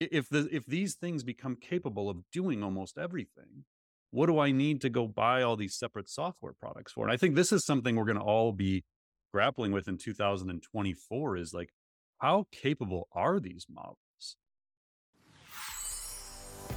if the if these things become capable of doing almost everything, what do I need to go buy all these separate software products for? And I think this is something we're going to all be grappling with in 2024 is like how capable are these models?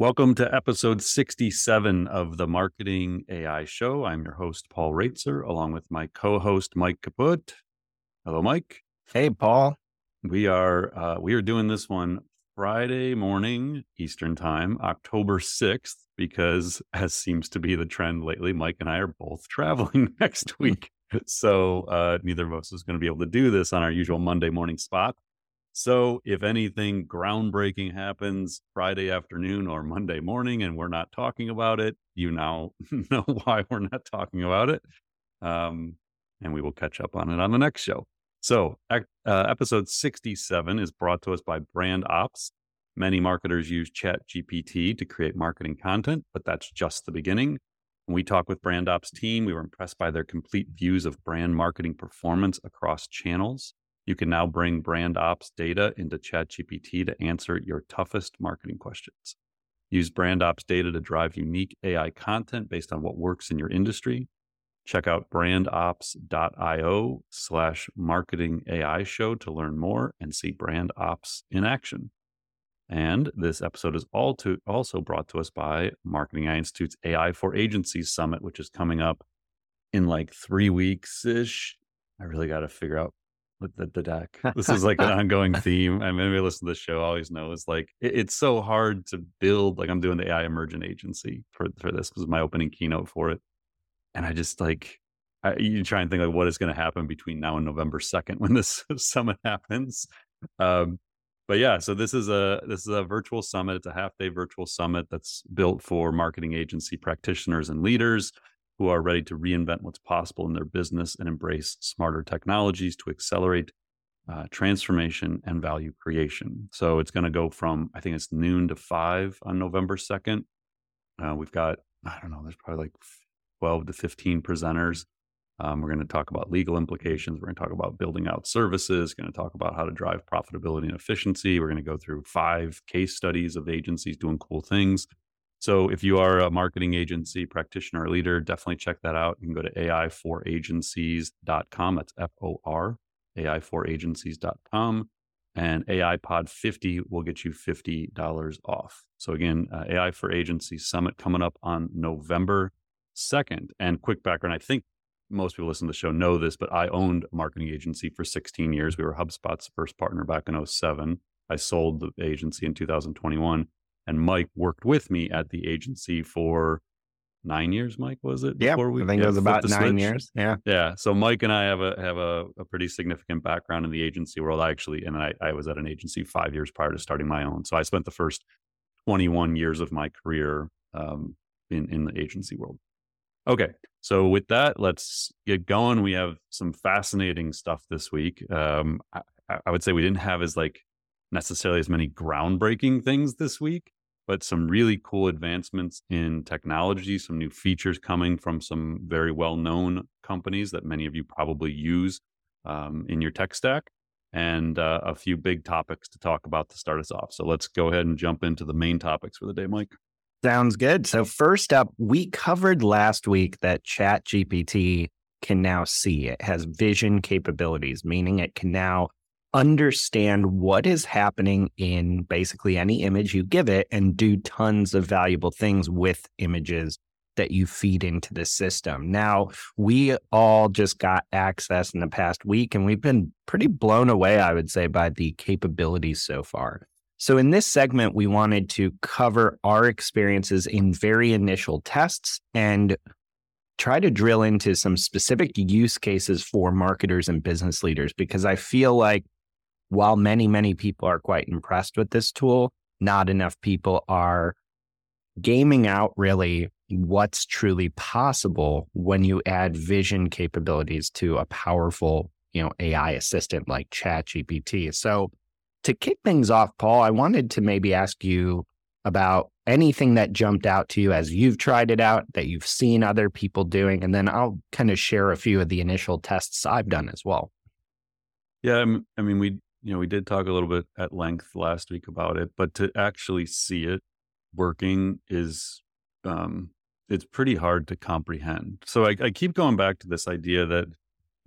Welcome to episode 67 of the Marketing AI Show. I'm your host, Paul Roetzer, along with my co host, Mike Kaput. Hello, Mike. Hey, Paul. We are uh, we are doing this one Friday morning Eastern Time, October 6th, because as seems to be the trend lately, Mike and I are both traveling next week. So uh, neither of us is going to be able to do this on our usual Monday morning spot. So, if anything groundbreaking happens Friday afternoon or Monday morning and we're not talking about it, you now know why we're not talking about it. Um, and we will catch up on it on the next show. So, uh, episode 67 is brought to us by BrandOps. Many marketers use ChatGPT to create marketing content, but that's just the beginning. When we talk with BrandOps team, we were impressed by their complete views of brand marketing performance across channels. You can now bring BrandOps data into ChatGPT to answer your toughest marketing questions. Use BrandOps data to drive unique AI content based on what works in your industry. Check out brandops.io slash marketing AI show to learn more and see BrandOps in action. And this episode is all to, also brought to us by Marketing AI Institute's AI for Agencies Summit, which is coming up in like three weeks ish. I really got to figure out with the, the deck. This is like an ongoing theme. I mean, anybody listen to the show always knows like it, it's so hard to build. Like I'm doing the AI emergent agency for for this. was my opening keynote for it, and I just like I, you try and think like what is going to happen between now and November second when this summit happens. Um, but yeah, so this is a this is a virtual summit. It's a half day virtual summit that's built for marketing agency practitioners and leaders who are ready to reinvent what's possible in their business and embrace smarter technologies to accelerate uh, transformation and value creation. So it's going to go from, I think it's noon to five on November 2nd. Uh, we've got, I don't know, there's probably like 12 to 15 presenters. Um, we're going to talk about legal implications. We're going to talk about building out services, going to talk about how to drive profitability and efficiency. We're going to go through five case studies of agencies doing cool things. So if you are a marketing agency practitioner or leader, definitely check that out. You can go to ai4agencies.com. That's F O R, ai4agencies.com. And AI Pod 50 will get you $50 off. So again, uh, AI for Agencies Summit coming up on November 2nd. And quick background, I think most people listen to the show know this, but I owned a marketing agency for 16 years. We were HubSpot's first partner back in 07. I sold the agency in 2021 and Mike worked with me at the agency for nine years. Mike, was it? Yeah, we, I think yeah, it was about nine switch? years. Yeah, yeah. So Mike and I have a have a, a, pretty significant background in the agency world. I actually, and I, I was at an agency five years prior to starting my own. So I spent the first twenty one years of my career um, in in the agency world. Okay, so with that, let's get going. We have some fascinating stuff this week. Um, I, I would say we didn't have as like necessarily as many groundbreaking things this week but some really cool advancements in technology, some new features coming from some very well known companies that many of you probably use um, in your tech stack, and uh, a few big topics to talk about to start us off. So let's go ahead and jump into the main topics for the day, Mike. Sounds good. So, first up, we covered last week that ChatGPT can now see. It has vision capabilities, meaning it can now understand what is happening in basically any image you give it and do tons of valuable things with images that you feed into the system. Now, we all just got access in the past week and we've been pretty blown away, I would say, by the capabilities so far. So, in this segment, we wanted to cover our experiences in very initial tests and try to drill into some specific use cases for marketers and business leaders because I feel like while many, many people are quite impressed with this tool, not enough people are gaming out really what's truly possible when you add vision capabilities to a powerful, you know, AI assistant like ChatGPT. So to kick things off, Paul, I wanted to maybe ask you about anything that jumped out to you as you've tried it out that you've seen other people doing and then I'll kind of share a few of the initial tests I've done as well. Yeah, I mean we you know we did talk a little bit at length last week about it, but to actually see it working is um it's pretty hard to comprehend. So I, I keep going back to this idea that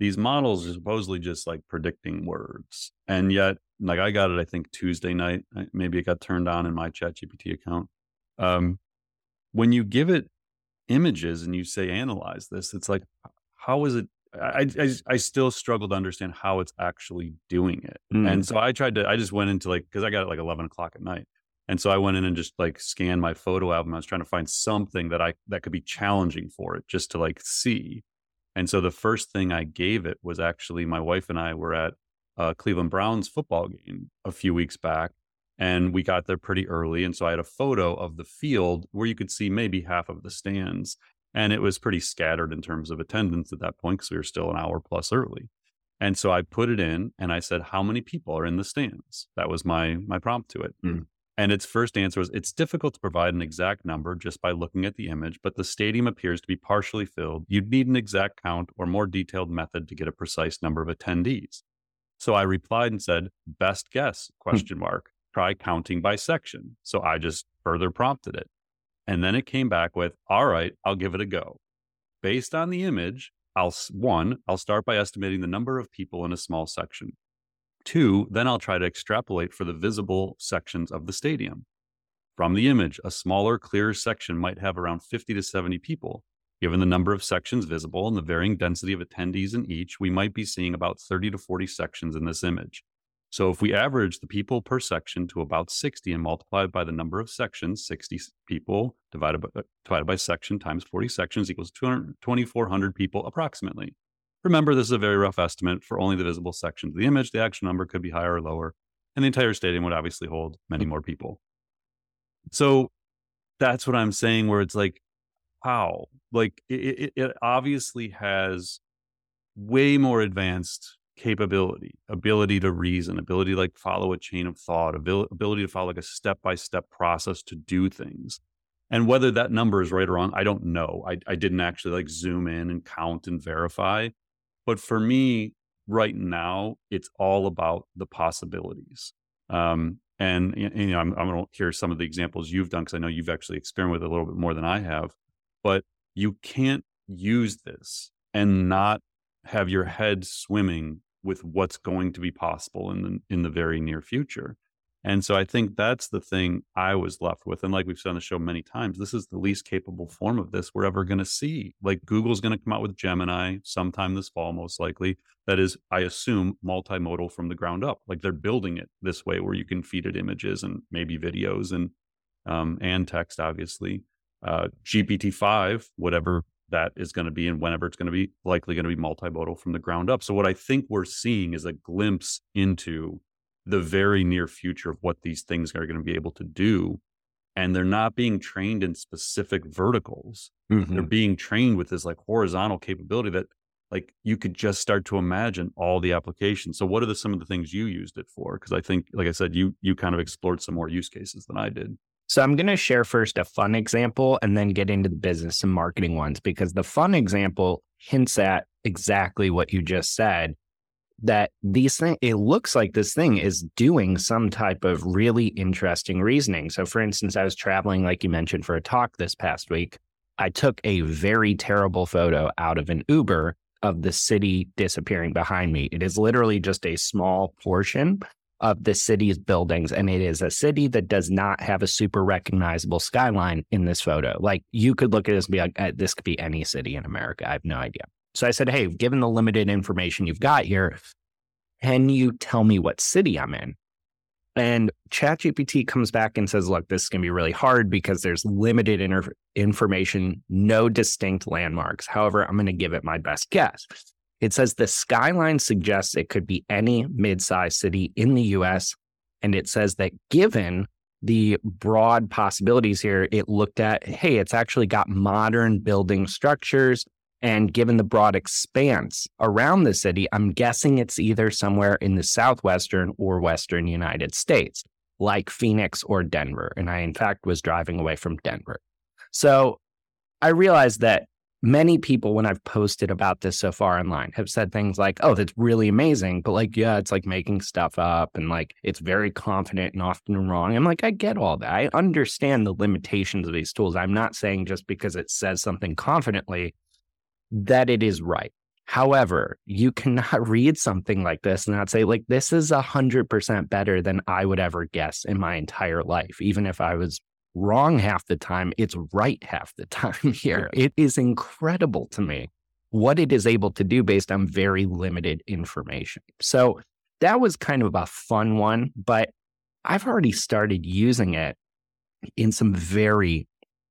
these models are supposedly just like predicting words, and yet like I got it, I think Tuesday night, maybe it got turned on in my ChatGPT account. Um, when you give it images and you say analyze this, it's like how is it? I, I, I still struggle to understand how it's actually doing it. Mm. And so I tried to, I just went into like, cause I got it like 11 o'clock at night. And so I went in and just like scanned my photo album. I was trying to find something that I that could be challenging for it just to like see. And so the first thing I gave it was actually my wife and I were at a Cleveland Browns football game a few weeks back and we got there pretty early and so I had a photo of the field where you could see maybe half of the stands and it was pretty scattered in terms of attendance at that point because we were still an hour plus early. And so I put it in and I said, "How many people are in the stands?" That was my my prompt to it. Mm. And its first answer was it's difficult to provide an exact number just by looking at the image, but the stadium appears to be partially filled. You'd need an exact count or more detailed method to get a precise number of attendees. So I replied and said, best guess, hmm. question mark. Try counting by section. So I just further prompted it. And then it came back with, all right, I'll give it a go. Based on the image, I'll one, I'll start by estimating the number of people in a small section. Two, then I'll try to extrapolate for the visible sections of the stadium. From the image, a smaller, clearer section might have around 50 to 70 people. Given the number of sections visible and the varying density of attendees in each, we might be seeing about 30 to 40 sections in this image. So if we average the people per section to about 60 and multiply it by the number of sections, 60 people divided by, uh, divided by section times 40 sections equals 2,400 people approximately. Remember, this is a very rough estimate for only the visible sections of the image. The actual number could be higher or lower, and the entire stadium would obviously hold many more people. So that's what I'm saying, where it's like, how? Like, it, it obviously has way more advanced capability, ability to reason, ability to like follow a chain of thought, ability to follow like a step by step process to do things. And whether that number is right or wrong, I don't know. I, I didn't actually like zoom in and count and verify. But for me, right now, it's all about the possibilities. Um, and, you know, I'm, I'm going to hear some of the examples you've done because I know you've actually experimented a little bit more than I have. But you can't use this and not have your head swimming with what's going to be possible in the in the very near future. And so I think that's the thing I was left with. And like we've said on the show many times, this is the least capable form of this we're ever going to see. Like Google's going to come out with Gemini sometime this fall, most likely. That is, I assume, multimodal from the ground up. Like they're building it this way where you can feed it images and maybe videos and um, and text, obviously. Uh, GPT-5, whatever that is going to be and whenever it's going to be, likely going to be multimodal from the ground up. So what I think we're seeing is a glimpse into the very near future of what these things are going to be able to do and they're not being trained in specific verticals mm-hmm. they're being trained with this like horizontal capability that like you could just start to imagine all the applications so what are the some of the things you used it for because i think like i said you you kind of explored some more use cases than i did so i'm going to share first a fun example and then get into the business and marketing ones because the fun example hints at exactly what you just said that these things, it looks like this thing is doing some type of really interesting reasoning. So, for instance, I was traveling, like you mentioned, for a talk this past week. I took a very terrible photo out of an Uber of the city disappearing behind me. It is literally just a small portion of the city's buildings. And it is a city that does not have a super recognizable skyline in this photo. Like you could look at this and be like, uh, this could be any city in America. I have no idea. So I said, Hey, given the limited information you've got here, can you tell me what city I'm in? And ChatGPT comes back and says, look, this is going to be really hard because there's limited inter- information, no distinct landmarks. However, I'm going to give it my best guess. It says the skyline suggests it could be any mid sized city in the US. And it says that given the broad possibilities here, it looked at, hey, it's actually got modern building structures. And given the broad expanse around the city, I'm guessing it's either somewhere in the southwestern or western United States, like Phoenix or Denver. And I, in fact, was driving away from Denver. So I realized that many people, when I've posted about this so far online, have said things like, oh, that's really amazing. But like, yeah, it's like making stuff up and like it's very confident and often wrong. I'm like, I get all that. I understand the limitations of these tools. I'm not saying just because it says something confidently that it is right. However, you cannot read something like this and not say, like, this is a hundred percent better than I would ever guess in my entire life, even if I was wrong half the time, it's right half the time here. It is incredible to me what it is able to do based on very limited information. So that was kind of a fun one, but I've already started using it in some very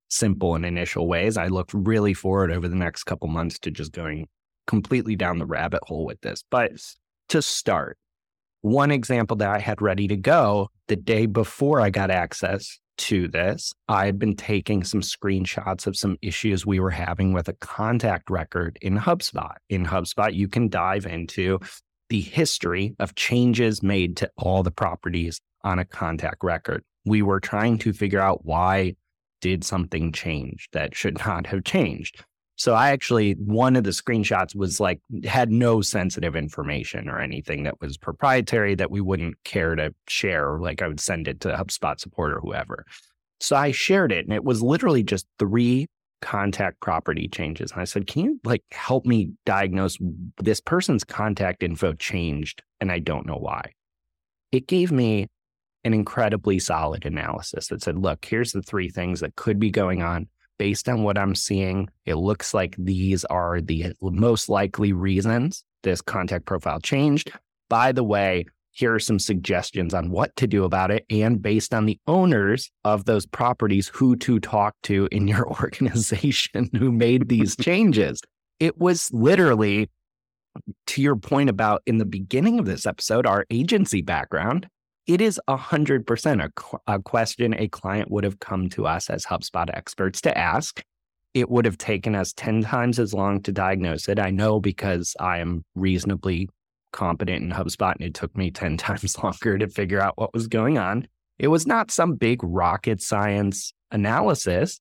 simple and initial ways. I look really forward over the next couple months to just going completely down the rabbit hole with this. But to start, one example that I had ready to go the day before I got access to this, I had been taking some screenshots of some issues we were having with a contact record in HubSpot. In HubSpot, you can dive into the history of changes made to all the properties on a contact record. We were trying to figure out why did something change that should not have changed. So I actually one of the screenshots was like had no sensitive information or anything that was proprietary that we wouldn't care to share. Like I would send it to HubSpot support or whoever. So I shared it and it was literally just three contact property changes. And I said, Can you like help me diagnose this person's contact info changed and I don't know why? It gave me an incredibly solid analysis that said, look, here's the three things that could be going on based on what I'm seeing, it looks like these are the most likely reasons this contact profile changed. By the way, here are some suggestions on what to do about it. And based on the owners of those properties, who to talk to in your organization who made these changes. It was literally, to your point about in the beginning of this episode, our agency background it is 100% a, a question a client would have come to us as HubSpot experts to ask. It would have taken us 10 times as long to diagnose it. I know because I am reasonably competent in HubSpot and it took me 10 times longer to figure out what was going on. It was not some big rocket science analysis,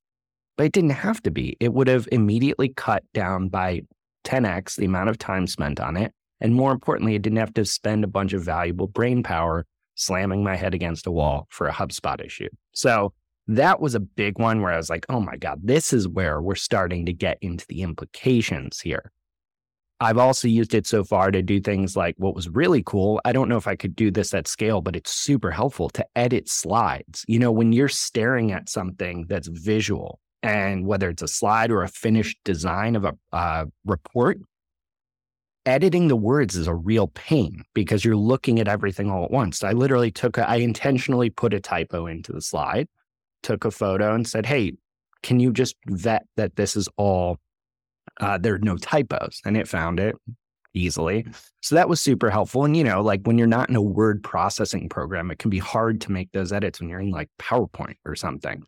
but it didn't have to be. It would have immediately cut down by 10x the amount of time spent on it. And more importantly, it didn't have to spend a bunch of valuable brain power slamming my head against a wall for a HubSpot issue. So that was a big one where I was like, oh my God, this is where we're starting to get into the implications here. I've also used it so far to do things like what was really cool. I don't know if I could do this at scale, but it's super helpful to edit slides. You know, when you're staring at something that's visual, and whether it's a slide or a finished design of a uh, report, editing the words is a real pain because you're looking at everything all at once. I literally took, a, I intentionally put a typo into the slide, took a photo and said, Hey, can you just vet that this is all, uh, there are no typos? And it found it easily. So that was super helpful. And, you know, like when you're not in a word processing program, it can be hard to make those edits when you're in like PowerPoint or something.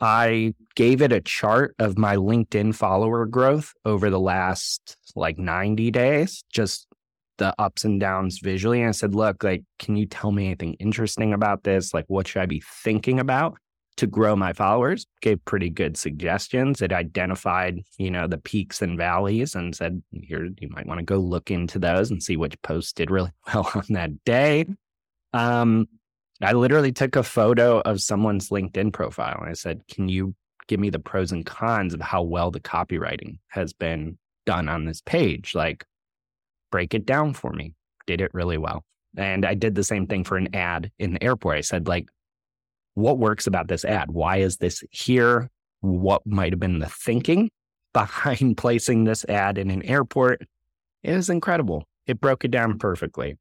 I gave it a chart of my LinkedIn follower growth over the last like 90 days, just the ups and downs visually. And I said, look, like, can you tell me anything interesting about this? Like, what should I be thinking about to grow my followers? Gave pretty good suggestions. It identified, you know, the peaks and valleys and said, here, you might want to go look into those and see which posts did really well on that day. Um, I literally took a photo of someone's LinkedIn profile and I said, Can you give me the pros and cons of how well the copywriting has been done on this page? Like, break it down for me. Did it really well. And I did the same thing for an ad in the airport. I said, like, what works about this ad? Why is this here? What might have been the thinking behind placing this ad in an airport? It was incredible. It broke it down perfectly.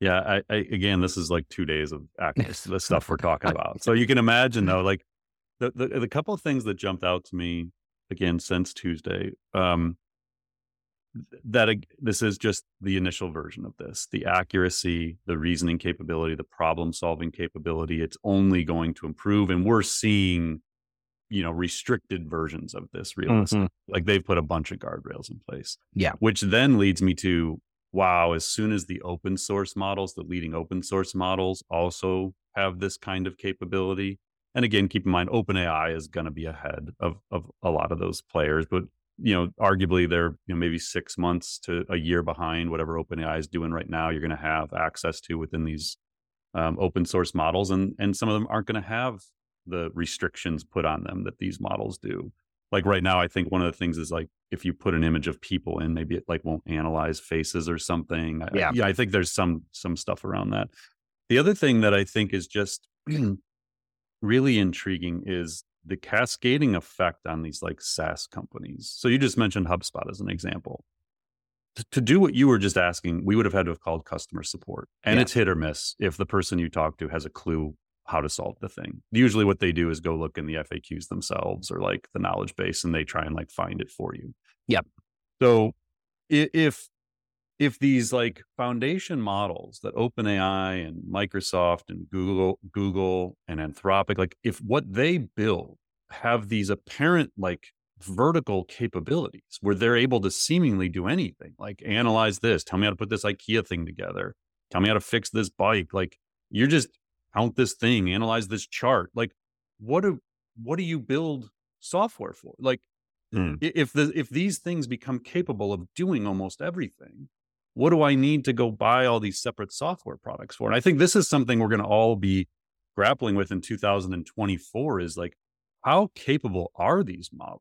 Yeah, I, I, again, this is like two days of the stuff we're talking about. So you can imagine though, like the, the, the couple of things that jumped out to me again since Tuesday. Um, that this is just the initial version of this the accuracy the reasoning capability the problem solving capability it's only going to improve and we're seeing you know restricted versions of this realistic mm-hmm. like they've put a bunch of guardrails in place yeah which then leads me to wow as soon as the open source models the leading open source models also have this kind of capability and again keep in mind openai is going to be ahead of of a lot of those players but you know, arguably they're you know maybe six months to a year behind whatever OpenAI is doing right now. You're going to have access to within these um, open source models, and and some of them aren't going to have the restrictions put on them that these models do. Like right now, I think one of the things is like if you put an image of people in, maybe it like won't analyze faces or something. Yeah, I, yeah. I think there's some some stuff around that. The other thing that I think is just really intriguing is the cascading effect on these like SaaS companies. So you just mentioned HubSpot as an example. To, to do what you were just asking, we would have had to have called customer support. And yeah. it's hit or miss if the person you talk to has a clue how to solve the thing. Usually what they do is go look in the FAQs themselves or like the knowledge base and they try and like find it for you. Yep. So if if these like foundation models that OpenAI and Microsoft and Google, Google and Anthropic, like if what they build have these apparent like vertical capabilities where they're able to seemingly do anything, like analyze this, tell me how to put this IKEA thing together, tell me how to fix this bike, like you're just count this thing, analyze this chart. Like what do what do you build software for? Like mm. if the if these things become capable of doing almost everything, what do I need to go buy all these separate software products for? And I think this is something we're going to all be grappling with in 2024 is like, how capable are these models?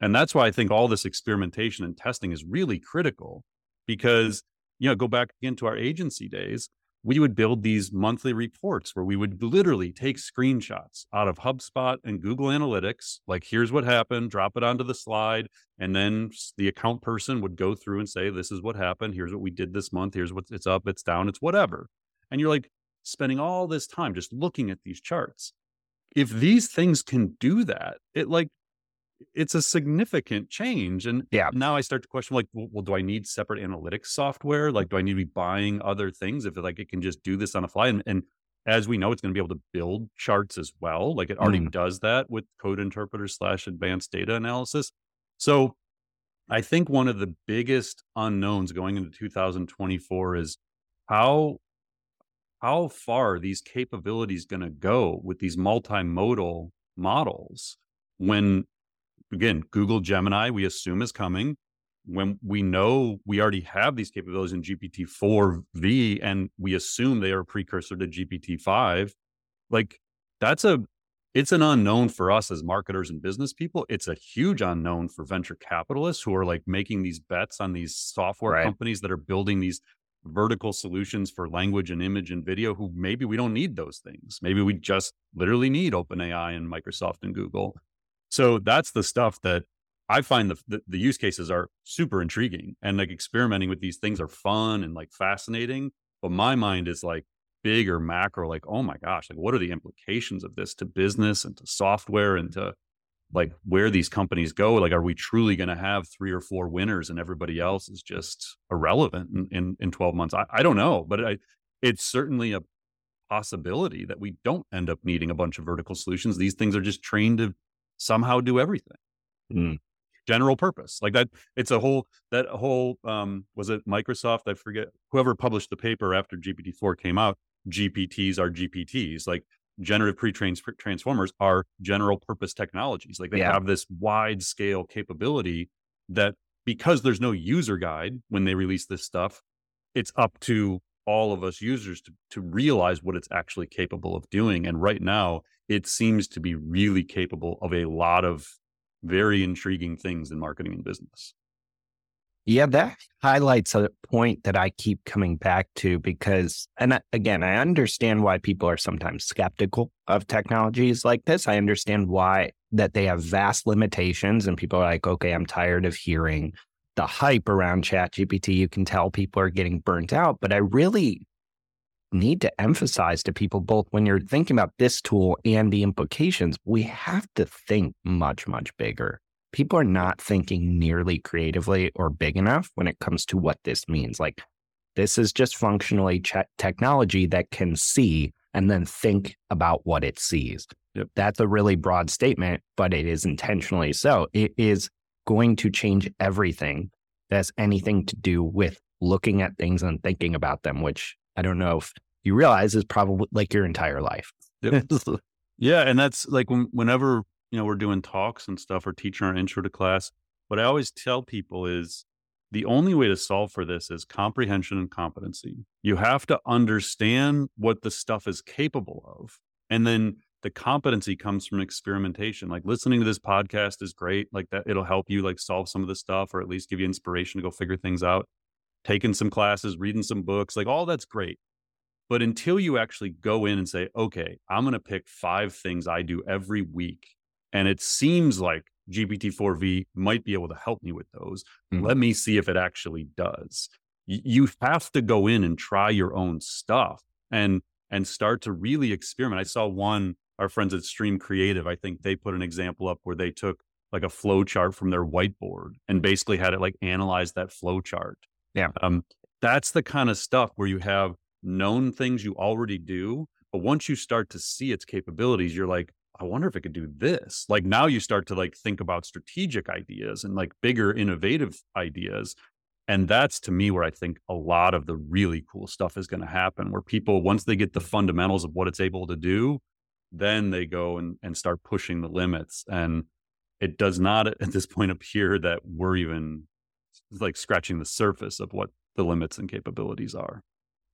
And that's why I think all this experimentation and testing is really critical because, you know, go back again to our agency days we would build these monthly reports where we would literally take screenshots out of HubSpot and Google Analytics, like here's what happened, drop it onto the slide, and then the account person would go through and say, this is what happened, here's what we did this month, here's what it's up, it's down, it's whatever. And you're like spending all this time just looking at these charts. If these things can do that, it like it's a significant change. And yeah. now I start to question like, well, do I need separate analytics software? Like, do I need to be buying other things if like it can just do this on the fly? And, and as we know, it's going to be able to build charts as well. Like it already mm. does that with code interpreter slash advanced data analysis. So I think one of the biggest unknowns going into 2024 is how how far these capabilities going to go with these multimodal models when again, Google Gemini, we assume is coming. When we know we already have these capabilities in GPT 4V and we assume they are a precursor to GPT 5, like that's a it's an unknown for us as marketers and business people. It's a huge unknown for venture capitalists who are like making these bets on these software right. companies that are building these vertical solutions for language and image and video who maybe we don't need those things. Maybe we just literally need OpenAI and Microsoft and Google. So that's the stuff that I find the, the, the use cases are super intriguing and like experimenting with these things are fun and like fascinating. But my mind is like big or macro, like, oh my gosh, like what are the implications of this to business and to software and to like where these companies go? Like, are we truly going to have three or four winners and everybody else is just irrelevant in, in, in 12 months? I, I don't know, but I, it's certainly a possibility that we don't end up needing a bunch of vertical solutions. These things are just trained to somehow do everything. Mm. General purpose, like that. It's a whole that whole um, was it Microsoft? I forget whoever published the paper after GPT four came out. GPTs are GPTs, like generative pre-trained transformers are general purpose technologies. Like they yeah. have this wide scale capability that because there's no user guide when they release this stuff, it's up to all of us users to, to realize what it's actually capable of doing. And right now, it seems to be really capable of a lot of very intriguing things in marketing and business. Yeah, that highlights a point that I keep coming back to because, and again, I understand why people are sometimes skeptical of technologies like this. I understand why that they have vast limitations and people are like, okay, I'm tired of hearing the hype around ChatGPT. You can tell people are getting burnt out, but I really need to emphasize to people both when you're thinking about this tool and the implications, we have to think much, much bigger people are not thinking nearly creatively or big enough when it comes to what this means. Like, this is just functionally ch- technology that can see and then think about what it sees. That's a really broad statement, but it is intentionally so. It is going to change everything that has anything to do with looking at things and thinking about them, which I don't know if you realize is probably like your entire life. Yep. yeah. And that's like when, whenever, you know, we're doing talks and stuff or teaching our intro to class, what I always tell people is the only way to solve for this is comprehension and competency. You have to understand what the stuff is capable of. And then the competency comes from experimentation. Like listening to this podcast is great. Like that, it'll help you like solve some of the stuff or at least give you inspiration to go figure things out. Taking some classes, reading some books, like all that's great. But until you actually go in and say, okay, I'm going to pick five things I do every week. And it seems like GPT-4V might be able to help me with those. Mm-hmm. Let me see if it actually does. Y- you have to go in and try your own stuff and and start to really experiment. I saw one our friends at Stream Creative, I think they put an example up where they took like a flow chart from their whiteboard and basically had it like analyze that flow chart. Yeah. Um, that's the kind of stuff where you have known things you already do, but once you start to see its capabilities, you're like, I wonder if it could do this. Like now you start to like think about strategic ideas and like bigger innovative ideas. And that's to me where I think a lot of the really cool stuff is going to happen, where people, once they get the fundamentals of what it's able to do, then they go and, and start pushing the limits. And it does not at this point appear that we're even like scratching the surface of what the limits and capabilities are.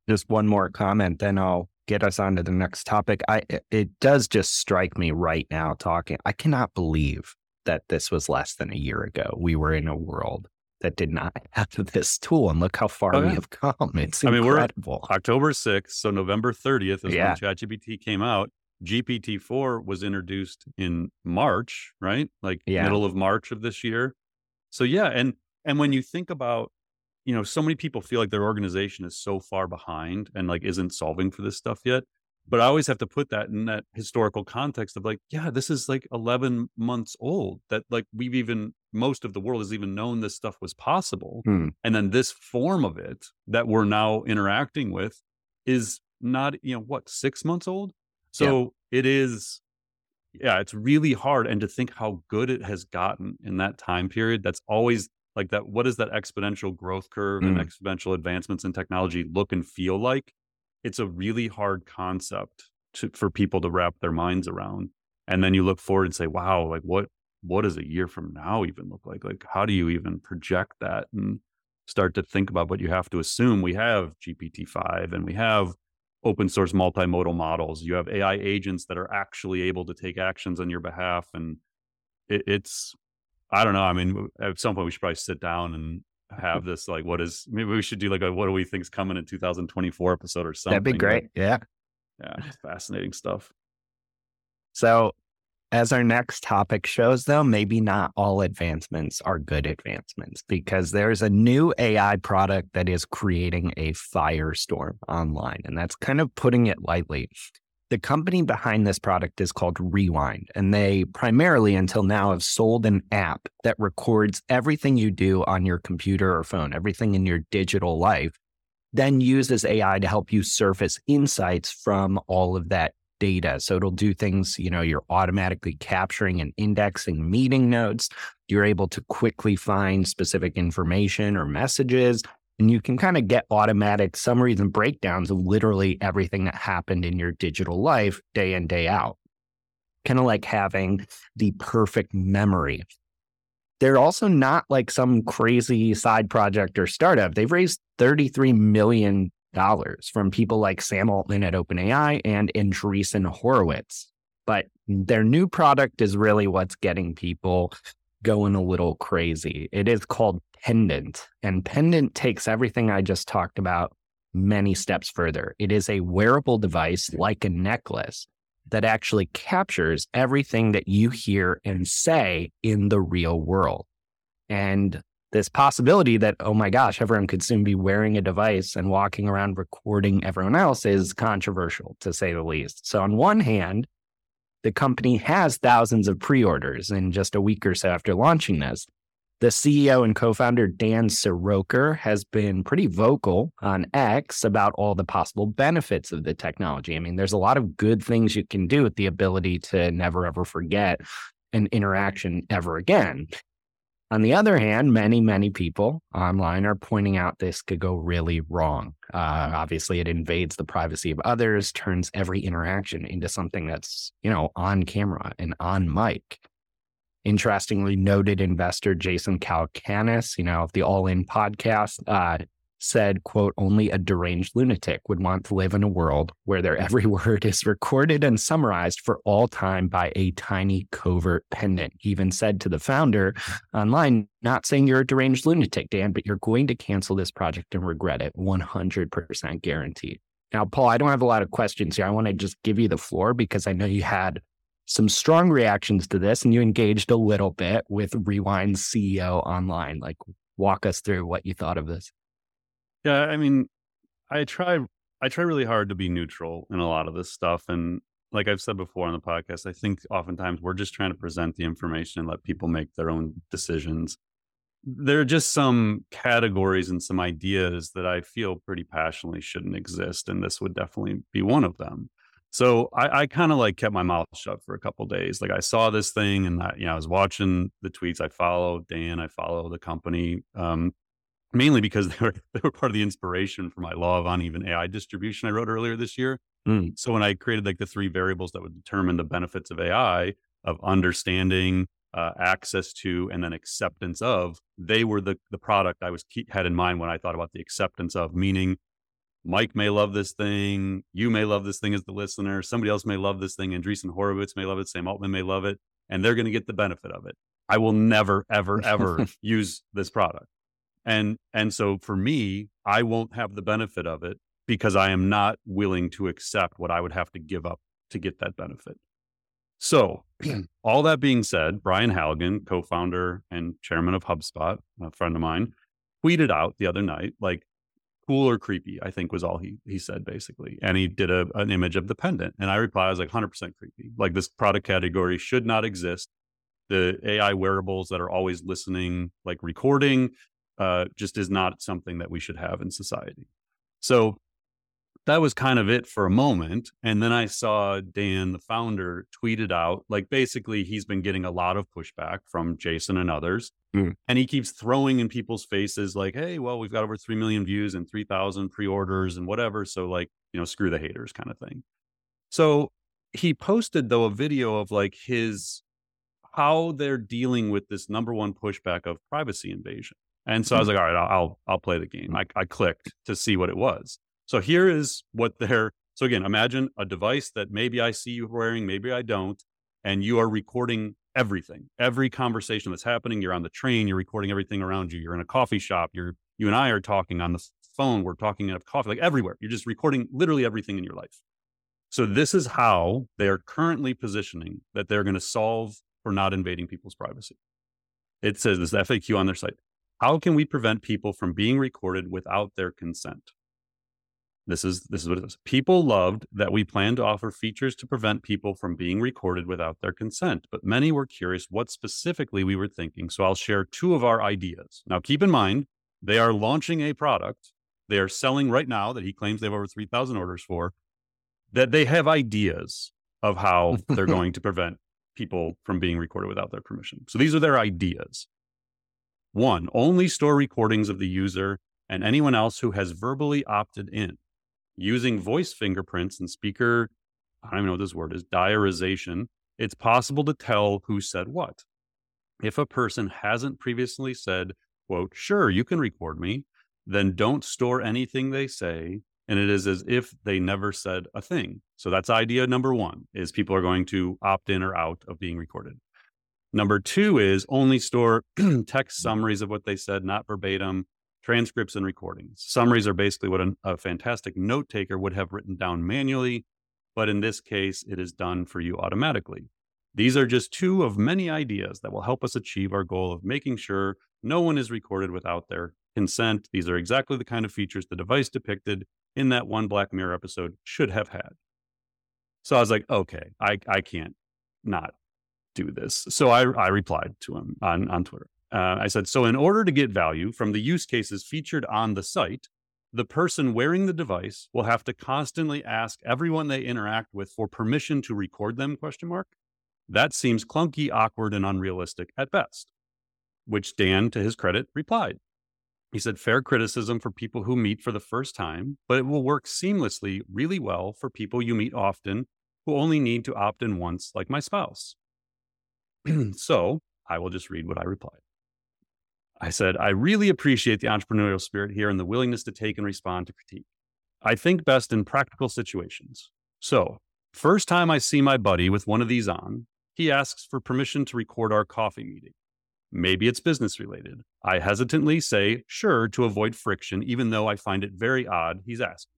Just one more comment, then I'll get us on to the next topic. I it does just strike me right now talking. I cannot believe that this was less than a year ago. We were in a world that did not have this tool, and look how far oh, yeah. we have come. It's I mean, incredible. we're October sixth, so November thirtieth is yeah. when ChatGPT came out. GPT four was introduced in March, right? Like yeah. middle of March of this year. So yeah, and and when you think about you know, so many people feel like their organization is so far behind and like isn't solving for this stuff yet. But I always have to put that in that historical context of like, yeah, this is like 11 months old that like we've even, most of the world has even known this stuff was possible. Hmm. And then this form of it that we're now interacting with is not, you know, what, six months old? So yeah. it is, yeah, it's really hard. And to think how good it has gotten in that time period, that's always like that what does that exponential growth curve mm. and exponential advancements in technology look and feel like it's a really hard concept to, for people to wrap their minds around and then you look forward and say wow like what what does a year from now even look like like how do you even project that and start to think about what you have to assume we have gpt-5 and we have open source multimodal models you have ai agents that are actually able to take actions on your behalf and it, it's I don't know. I mean, at some point we should probably sit down and have this like what is maybe we should do like a what do we think's coming in 2024 episode or something. That'd be great. Yeah. Yeah. Fascinating stuff. So as our next topic shows, though, maybe not all advancements are good advancements because there's a new AI product that is creating a firestorm online. And that's kind of putting it lightly. The company behind this product is called Rewind, and they primarily, until now, have sold an app that records everything you do on your computer or phone, everything in your digital life, then uses AI to help you surface insights from all of that data. So it'll do things, you know, you're automatically capturing and indexing meeting notes. You're able to quickly find specific information or messages and you can kind of get automatic summaries and breakdowns of literally everything that happened in your digital life day in, day out. Kind of like having the perfect memory. They're also not like some crazy side project or startup. They've raised $33 million from people like Sam Altman at OpenAI and Andreessen Horowitz. But their new product is really what's getting people going a little crazy. It is called Pendant, and Pendant takes everything I just talked about many steps further. It is a wearable device like a necklace that actually captures everything that you hear and say in the real world. And this possibility that, oh my gosh, everyone could soon be wearing a device and walking around recording everyone else is controversial to say the least. So, on one hand, the company has thousands of pre orders in just a week or so after launching this. The CEO and co founder Dan Siroker has been pretty vocal on X about all the possible benefits of the technology. I mean, there's a lot of good things you can do with the ability to never ever forget an interaction ever again. On the other hand, many, many people online are pointing out this could go really wrong. Uh, obviously, it invades the privacy of others, turns every interaction into something that's, you know, on camera and on mic. Interestingly, noted investor Jason Calacanis, you know, of the All In podcast, uh, said, quote, only a deranged lunatic would want to live in a world where their every word is recorded and summarized for all time by a tiny covert pendant. He even said to the founder online, not saying you're a deranged lunatic, Dan, but you're going to cancel this project and regret it 100% guaranteed. Now, Paul, I don't have a lot of questions here. I want to just give you the floor because I know you had some strong reactions to this and you engaged a little bit with Rewind CEO online. Like, walk us through what you thought of this. Yeah, I mean, I try I try really hard to be neutral in a lot of this stuff and like I've said before on the podcast, I think oftentimes we're just trying to present the information and let people make their own decisions. There are just some categories and some ideas that I feel pretty passionately shouldn't exist. And this would definitely be one of them. So I, I kind of like kept my mouth shut for a couple days. Like I saw this thing and I, you know, I was watching the tweets. I follow Dan, I follow the company. Um, mainly because they were they were part of the inspiration for my law of uneven AI distribution I wrote earlier this year. Mm. So when I created like the three variables that would determine the benefits of AI of understanding, uh, access to, and then acceptance of, they were the the product I was keep, had in mind when I thought about the acceptance of, meaning Mike may love this thing, you may love this thing as the listener, somebody else may love this thing, Andreessen Horowitz may love it, Sam Altman may love it, and they're going to get the benefit of it. I will never, ever, ever use this product and and so for me i won't have the benefit of it because i am not willing to accept what i would have to give up to get that benefit. So all that being said brian halligan co-founder and chairman of hubspot a friend of mine tweeted out the other night like cool or creepy i think was all he he said basically. And he did a, an image of the pendant. And i replied i was like 100% creepy. Like this product category should not exist. The ai wearables that are always listening like recording uh, just is not something that we should have in society. So that was kind of it for a moment. And then I saw Dan, the founder, tweeted out like basically he's been getting a lot of pushback from Jason and others. Mm. And he keeps throwing in people's faces like, hey, well, we've got over 3 million views and 3,000 pre orders and whatever. So, like, you know, screw the haters kind of thing. So he posted, though, a video of like his how they're dealing with this number one pushback of privacy invasion. And so I was mm-hmm. like, all right, I'll I'll play the game. I, I clicked to see what it was. So here is what they're. So again, imagine a device that maybe I see you wearing, maybe I don't, and you are recording everything, every conversation that's happening. You're on the train, you're recording everything around you. You're in a coffee shop. You're you and I are talking on the phone. We're talking in a coffee, like everywhere. You're just recording literally everything in your life. So this is how they are currently positioning that they're going to solve for not invading people's privacy. It says this FAQ on their site. How can we prevent people from being recorded without their consent? This is this is what it is. People loved that we plan to offer features to prevent people from being recorded without their consent, but many were curious what specifically we were thinking. So I'll share two of our ideas. Now keep in mind, they are launching a product they are selling right now that he claims they have over 3,000 orders for, that they have ideas of how they're going to prevent people from being recorded without their permission. So these are their ideas. One, only store recordings of the user and anyone else who has verbally opted in. Using voice fingerprints and speaker, I don't even know what this word is, diarization, it's possible to tell who said what. If a person hasn't previously said, quote, sure, you can record me, then don't store anything they say. And it is as if they never said a thing. So that's idea number one is people are going to opt in or out of being recorded. Number two is only store text mm-hmm. summaries of what they said, not verbatim, transcripts and recordings. Summaries are basically what a, a fantastic note taker would have written down manually, but in this case, it is done for you automatically. These are just two of many ideas that will help us achieve our goal of making sure no one is recorded without their consent. These are exactly the kind of features the device depicted in that one Black Mirror episode should have had. So I was like, okay, I, I can't not do this. So I, I replied to him on, on Twitter. Uh, I said, So, in order to get value from the use cases featured on the site, the person wearing the device will have to constantly ask everyone they interact with for permission to record them question mark that seems clunky awkward and unrealistic at best which dan to his credit replied he said fair criticism for people who meet for the first time but it will work seamlessly really well for people you meet often who only need to opt in once like my spouse so i will just read what i replied I said, I really appreciate the entrepreneurial spirit here and the willingness to take and respond to critique. I think best in practical situations. So, first time I see my buddy with one of these on, he asks for permission to record our coffee meeting. Maybe it's business related. I hesitantly say sure to avoid friction, even though I find it very odd he's asking.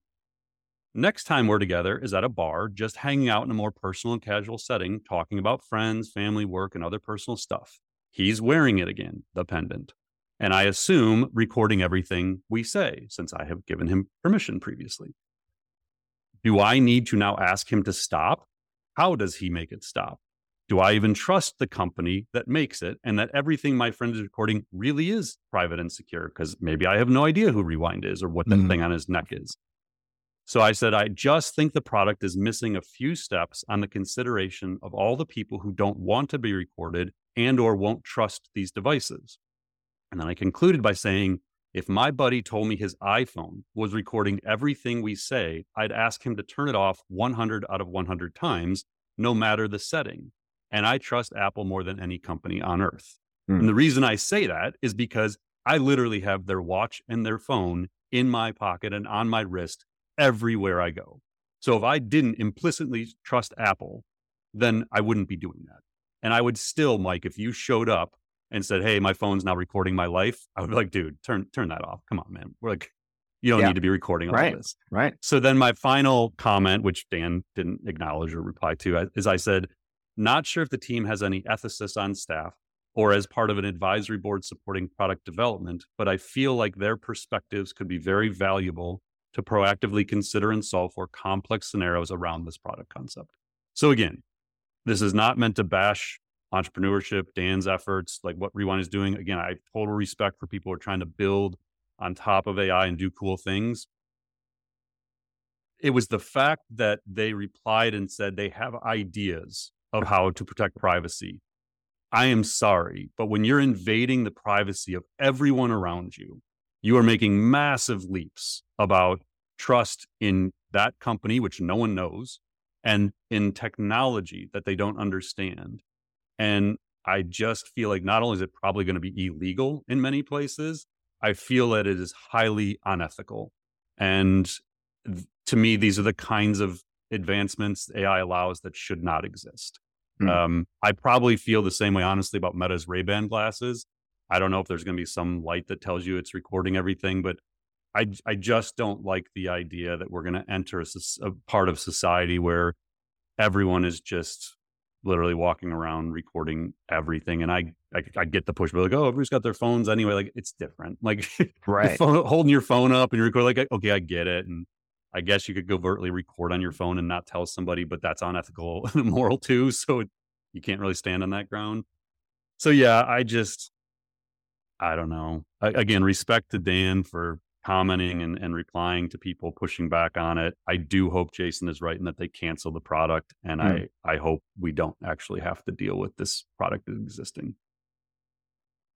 Next time we're together is at a bar, just hanging out in a more personal and casual setting, talking about friends, family, work, and other personal stuff. He's wearing it again, the pendant and I assume recording everything we say since I have given him permission previously. Do I need to now ask him to stop? How does he make it stop? Do I even trust the company that makes it and that everything my friend is recording really is private and secure? Because maybe I have no idea who Rewind is or what that mm-hmm. thing on his neck is. So I said, I just think the product is missing a few steps on the consideration of all the people who don't want to be recorded and or won't trust these devices. And then I concluded by saying, if my buddy told me his iPhone was recording everything we say, I'd ask him to turn it off 100 out of 100 times, no matter the setting. And I trust Apple more than any company on earth. Mm. And the reason I say that is because I literally have their watch and their phone in my pocket and on my wrist everywhere I go. So if I didn't implicitly trust Apple, then I wouldn't be doing that. And I would still, Mike, if you showed up and said, "Hey, my phone's now recording my life," I would be like, "Dude, turn turn that off. Come on, man. We're like, you don't yeah. need to be recording all right. this." Right. So then my final comment, which Dan didn't acknowledge or reply to, is I said, "Not sure if the team has any ethicists on staff." Or as part of an advisory board supporting product development, but I feel like their perspectives could be very valuable to proactively consider and solve for complex scenarios around this product concept. So, again, this is not meant to bash entrepreneurship, Dan's efforts, like what Rewind is doing. Again, I have total respect for people who are trying to build on top of AI and do cool things. It was the fact that they replied and said they have ideas of how to protect privacy. I am sorry, but when you're invading the privacy of everyone around you, you are making massive leaps about trust in that company, which no one knows, and in technology that they don't understand. And I just feel like not only is it probably going to be illegal in many places, I feel that it is highly unethical. And th- to me, these are the kinds of advancements AI allows that should not exist. Mm. Um, I probably feel the same way, honestly, about Meta's Ray Ban glasses. I don't know if there's going to be some light that tells you it's recording everything, but I, I just don't like the idea that we're going to enter a, a part of society where everyone is just literally walking around recording everything. And I, I, I get the push, but like, oh, everybody's got their phones anyway. Like it's different. Like right, phone, holding your phone up and you record. Like okay, I get it. And I guess you could covertly record on your phone and not tell somebody, but that's unethical and immoral too. So you can't really stand on that ground. So yeah, I just, I don't know. I, again, respect to Dan for commenting and, and replying to people pushing back on it. I do hope Jason is right in that they cancel the product. And mm. I, I hope we don't actually have to deal with this product existing.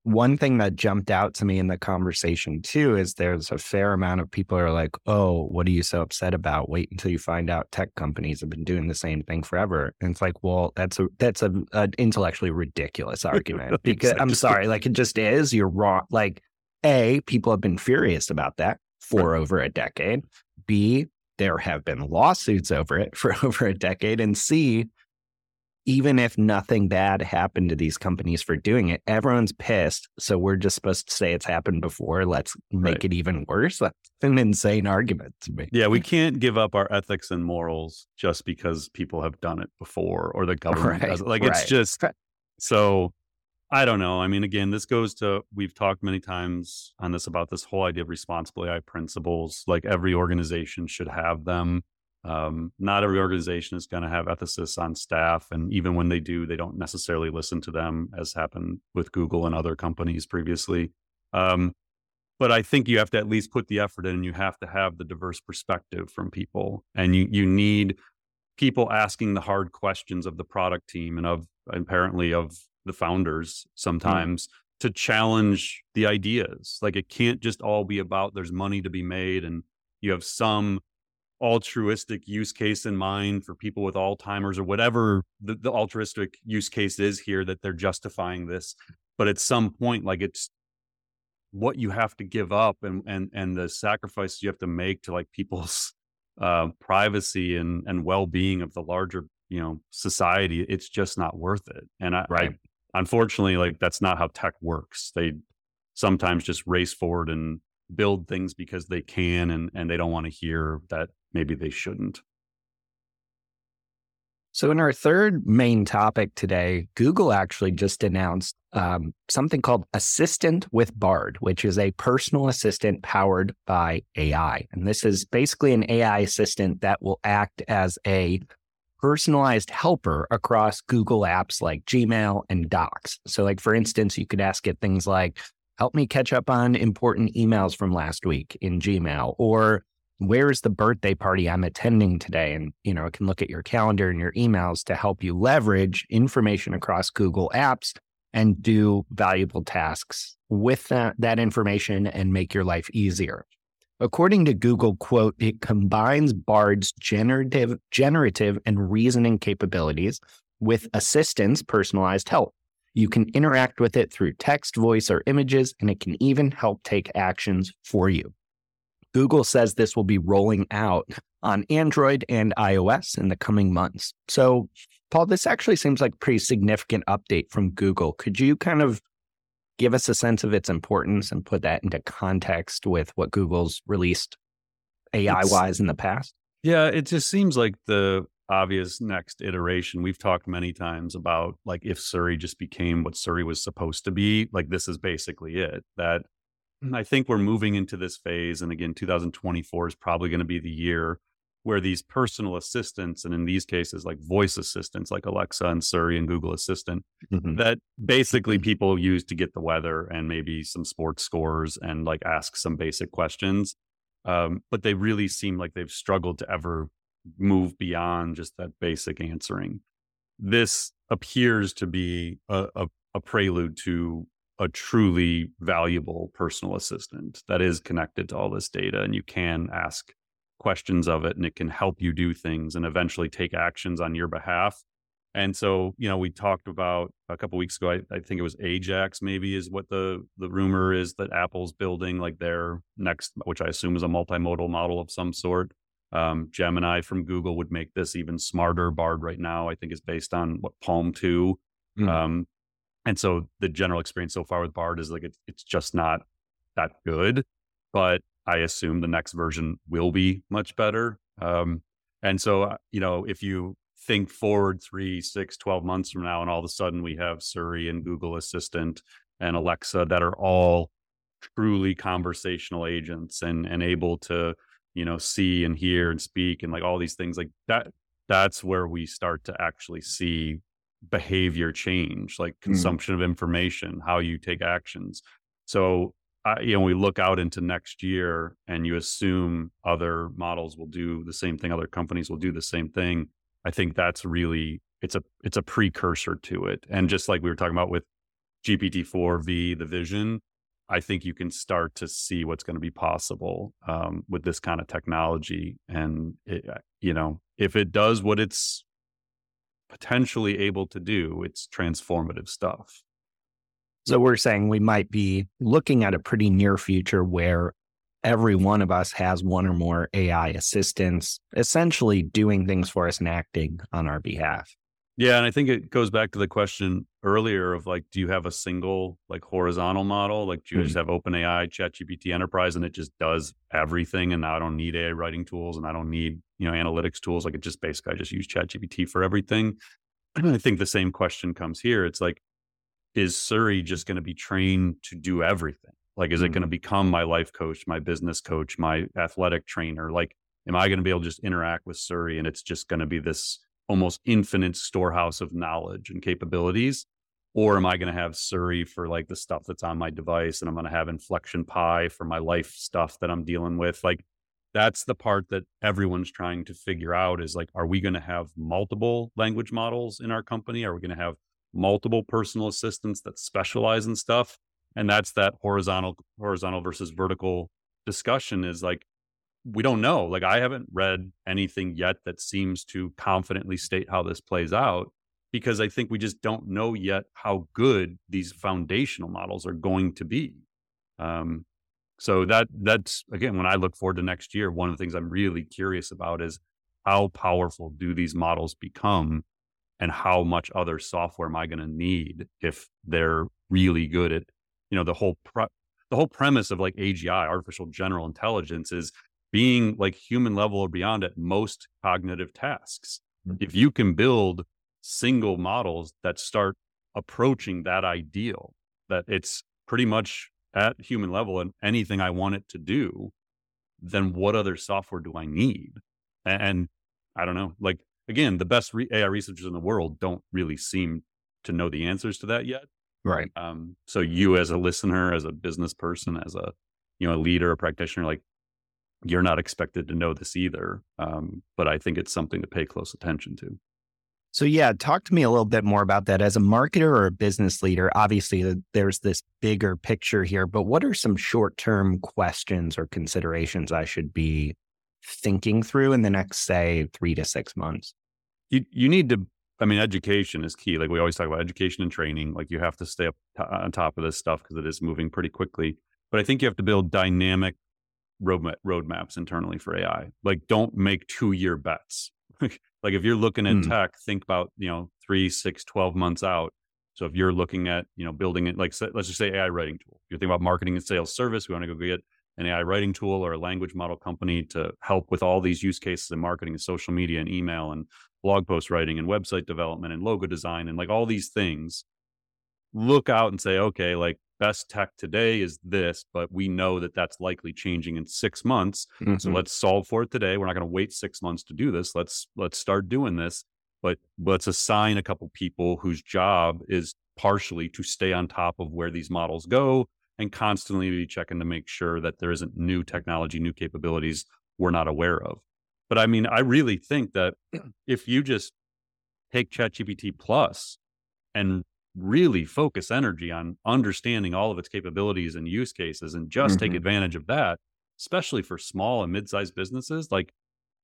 One thing that jumped out to me in the conversation too is there's a fair amount of people are like, "Oh, what are you so upset about? Wait until you find out tech companies have been doing the same thing forever." And it's like, well, that's a that's a an intellectually ridiculous argument because I'm sorry, like it just is. You're wrong. Like a, people have been furious about that for right. over a decade. B, there have been lawsuits over it for over a decade. And C, even if nothing bad happened to these companies for doing it, everyone's pissed. So we're just supposed to say it's happened before. Let's make right. it even worse. That's an insane argument to me. Yeah, we can't give up our ethics and morals just because people have done it before or the government right. does it. Like right. it's just so I don't know. I mean, again, this goes to we've talked many times on this about this whole idea of responsible AI principles. Like every organization should have them. Um, not every organization is going to have ethicists on staff. And even when they do, they don't necessarily listen to them, as happened with Google and other companies previously. Um, but I think you have to at least put the effort in and you have to have the diverse perspective from people. And you, you need people asking the hard questions of the product team and of apparently of the founders hmm. sometimes mm. to challenge the ideas. Like it can't just all be about there's money to be made and you have some altruistic use case in mind for people with Alzheimer's or whatever the, the altruistic use case is here that they're justifying this. But at some point, like it's what you have to give up and and and the sacrifices you have to make to like people's uh, privacy and and well-being of the larger you know society it's just not worth it and I, right. I unfortunately like that's not how tech works they sometimes just race forward and build things because they can and and they don't want to hear that maybe they shouldn't so, in our third main topic today, Google actually just announced um, something called Assistant with Bard, which is a personal assistant powered by AI. And this is basically an AI assistant that will act as a personalized helper across Google apps like Gmail and Docs. So, like for instance, you could ask it things like, help me catch up on important emails from last week in Gmail, or where is the birthday party I'm attending today? And, you know, it can look at your calendar and your emails to help you leverage information across Google Apps and do valuable tasks with that, that information and make your life easier. According to Google, quote, it combines Bard's generative, generative and reasoning capabilities with Assistant's personalized help. You can interact with it through text, voice, or images, and it can even help take actions for you. Google says this will be rolling out on Android and iOS in the coming months. So, Paul, this actually seems like a pretty significant update from Google. Could you kind of give us a sense of its importance and put that into context with what Google's released AI wise in the past? Yeah, it just seems like the obvious next iteration. We've talked many times about like if Siri just became what Siri was supposed to be, like this is basically it. That I think we're moving into this phase. And again, 2024 is probably going to be the year where these personal assistants, and in these cases, like voice assistants like Alexa and Siri and Google Assistant, mm-hmm. that basically people use to get the weather and maybe some sports scores and like ask some basic questions. Um, but they really seem like they've struggled to ever move beyond just that basic answering. This appears to be a, a, a prelude to a truly valuable personal assistant that is connected to all this data and you can ask questions of it and it can help you do things and eventually take actions on your behalf. And so you know we talked about a couple weeks ago I, I, think it was ajax maybe is what the the rumor is that apple's building like their next which i assume is a multimodal model of some sort. Um, gemini from google would make this even smarter. Bard right now i think is based on what palm 2 mm. um, and so the general experience so far with Bard is like it's it's just not that good. But I assume the next version will be much better. Um, and so, uh, you know, if you think forward three, six, 12 months from now, and all of a sudden we have Siri and Google Assistant and Alexa that are all truly conversational agents and and able to, you know, see and hear and speak and like all these things like that, that's where we start to actually see behavior change, like mm. consumption mm. of information, how you take actions. So, uh, you know, we look out into next year and you assume other models will do the same thing, other companies will do the same thing. I think that's really it's a it's a precursor to it. And just like we were talking about with GPT-4V, the vision, I think you can start to see what's going to be possible um, with this kind of technology. And it, you know, if it does what it's potentially able to do, it's transformative stuff. So we're saying we might be looking at a pretty near future where every one of us has one or more AI assistants essentially doing things for us and acting on our behalf. Yeah, and I think it goes back to the question earlier of like, do you have a single like horizontal model? Like, do you mm-hmm. just have OpenAI, ChatGPT Enterprise, and it just does everything? And now I don't need AI writing tools, and I don't need you know analytics tools. Like, it just basically I just use ChatGPT for everything. And I think the same question comes here. It's like, is Siri just going to be trained to do everything? Like, is mm-hmm. it going to become my life coach, my business coach, my athletic trainer? Like, am I going to be able to just interact with Siri and it's just going to be this almost infinite storehouse of knowledge and capabilities? Or am I going to have Siri for like the stuff that's on my device and I'm going to have Inflection Pi for my life stuff that I'm dealing with? Like that's the part that everyone's trying to figure out is like, are we going to have multiple language models in our company? Are we going to have multiple personal assistants that specialize in stuff? And that's that horizontal, horizontal versus vertical discussion is like, we don't know. Like I haven't read anything yet that seems to confidently state how this plays out because I think we just don't know yet how good these foundational models are going to be. Um, so that that's again when I look forward to next year, one of the things I'm really curious about is how powerful do these models become, and how much other software am I going to need if they're really good at you know the whole pre- the whole premise of like AGI, artificial general intelligence, is being like human level or beyond at most cognitive tasks. Mm-hmm. If you can build single models that start approaching that ideal, that it's pretty much at human level and anything I want it to do, then what other software do I need? And, and I don't know. Like again, the best re- AI researchers in the world don't really seem to know the answers to that yet. Right. Um, so you as a listener, as a business person, as a you know a leader, a practitioner, like you're not expected to know this either. Um, but I think it's something to pay close attention to. So, yeah, talk to me a little bit more about that. As a marketer or a business leader, obviously there's this bigger picture here, but what are some short term questions or considerations I should be thinking through in the next, say, three to six months? You, you need to, I mean, education is key. Like we always talk about education and training. Like you have to stay up t- on top of this stuff because it is moving pretty quickly. But I think you have to build dynamic roadmap, roadmaps internally for AI. Like don't make two year bets. like if you're looking at mm. tech, think about, you know, three, six, 12 months out. So if you're looking at, you know, building it, like let's just say AI writing tool, you're thinking about marketing and sales service. We want to go get an AI writing tool or a language model company to help with all these use cases in marketing and social media and email and blog post writing and website development and logo design and like all these things. Look out and say, okay, like best tech today is this, but we know that that's likely changing in six months. Mm-hmm. So let's solve for it today. We're not going to wait six months to do this. Let's let's start doing this. But let's assign a couple people whose job is partially to stay on top of where these models go and constantly be checking to make sure that there isn't new technology, new capabilities we're not aware of. But I mean, I really think that if you just take ChatGPT Plus and really focus energy on understanding all of its capabilities and use cases and just mm-hmm. take advantage of that, especially for small and mid-sized businesses, like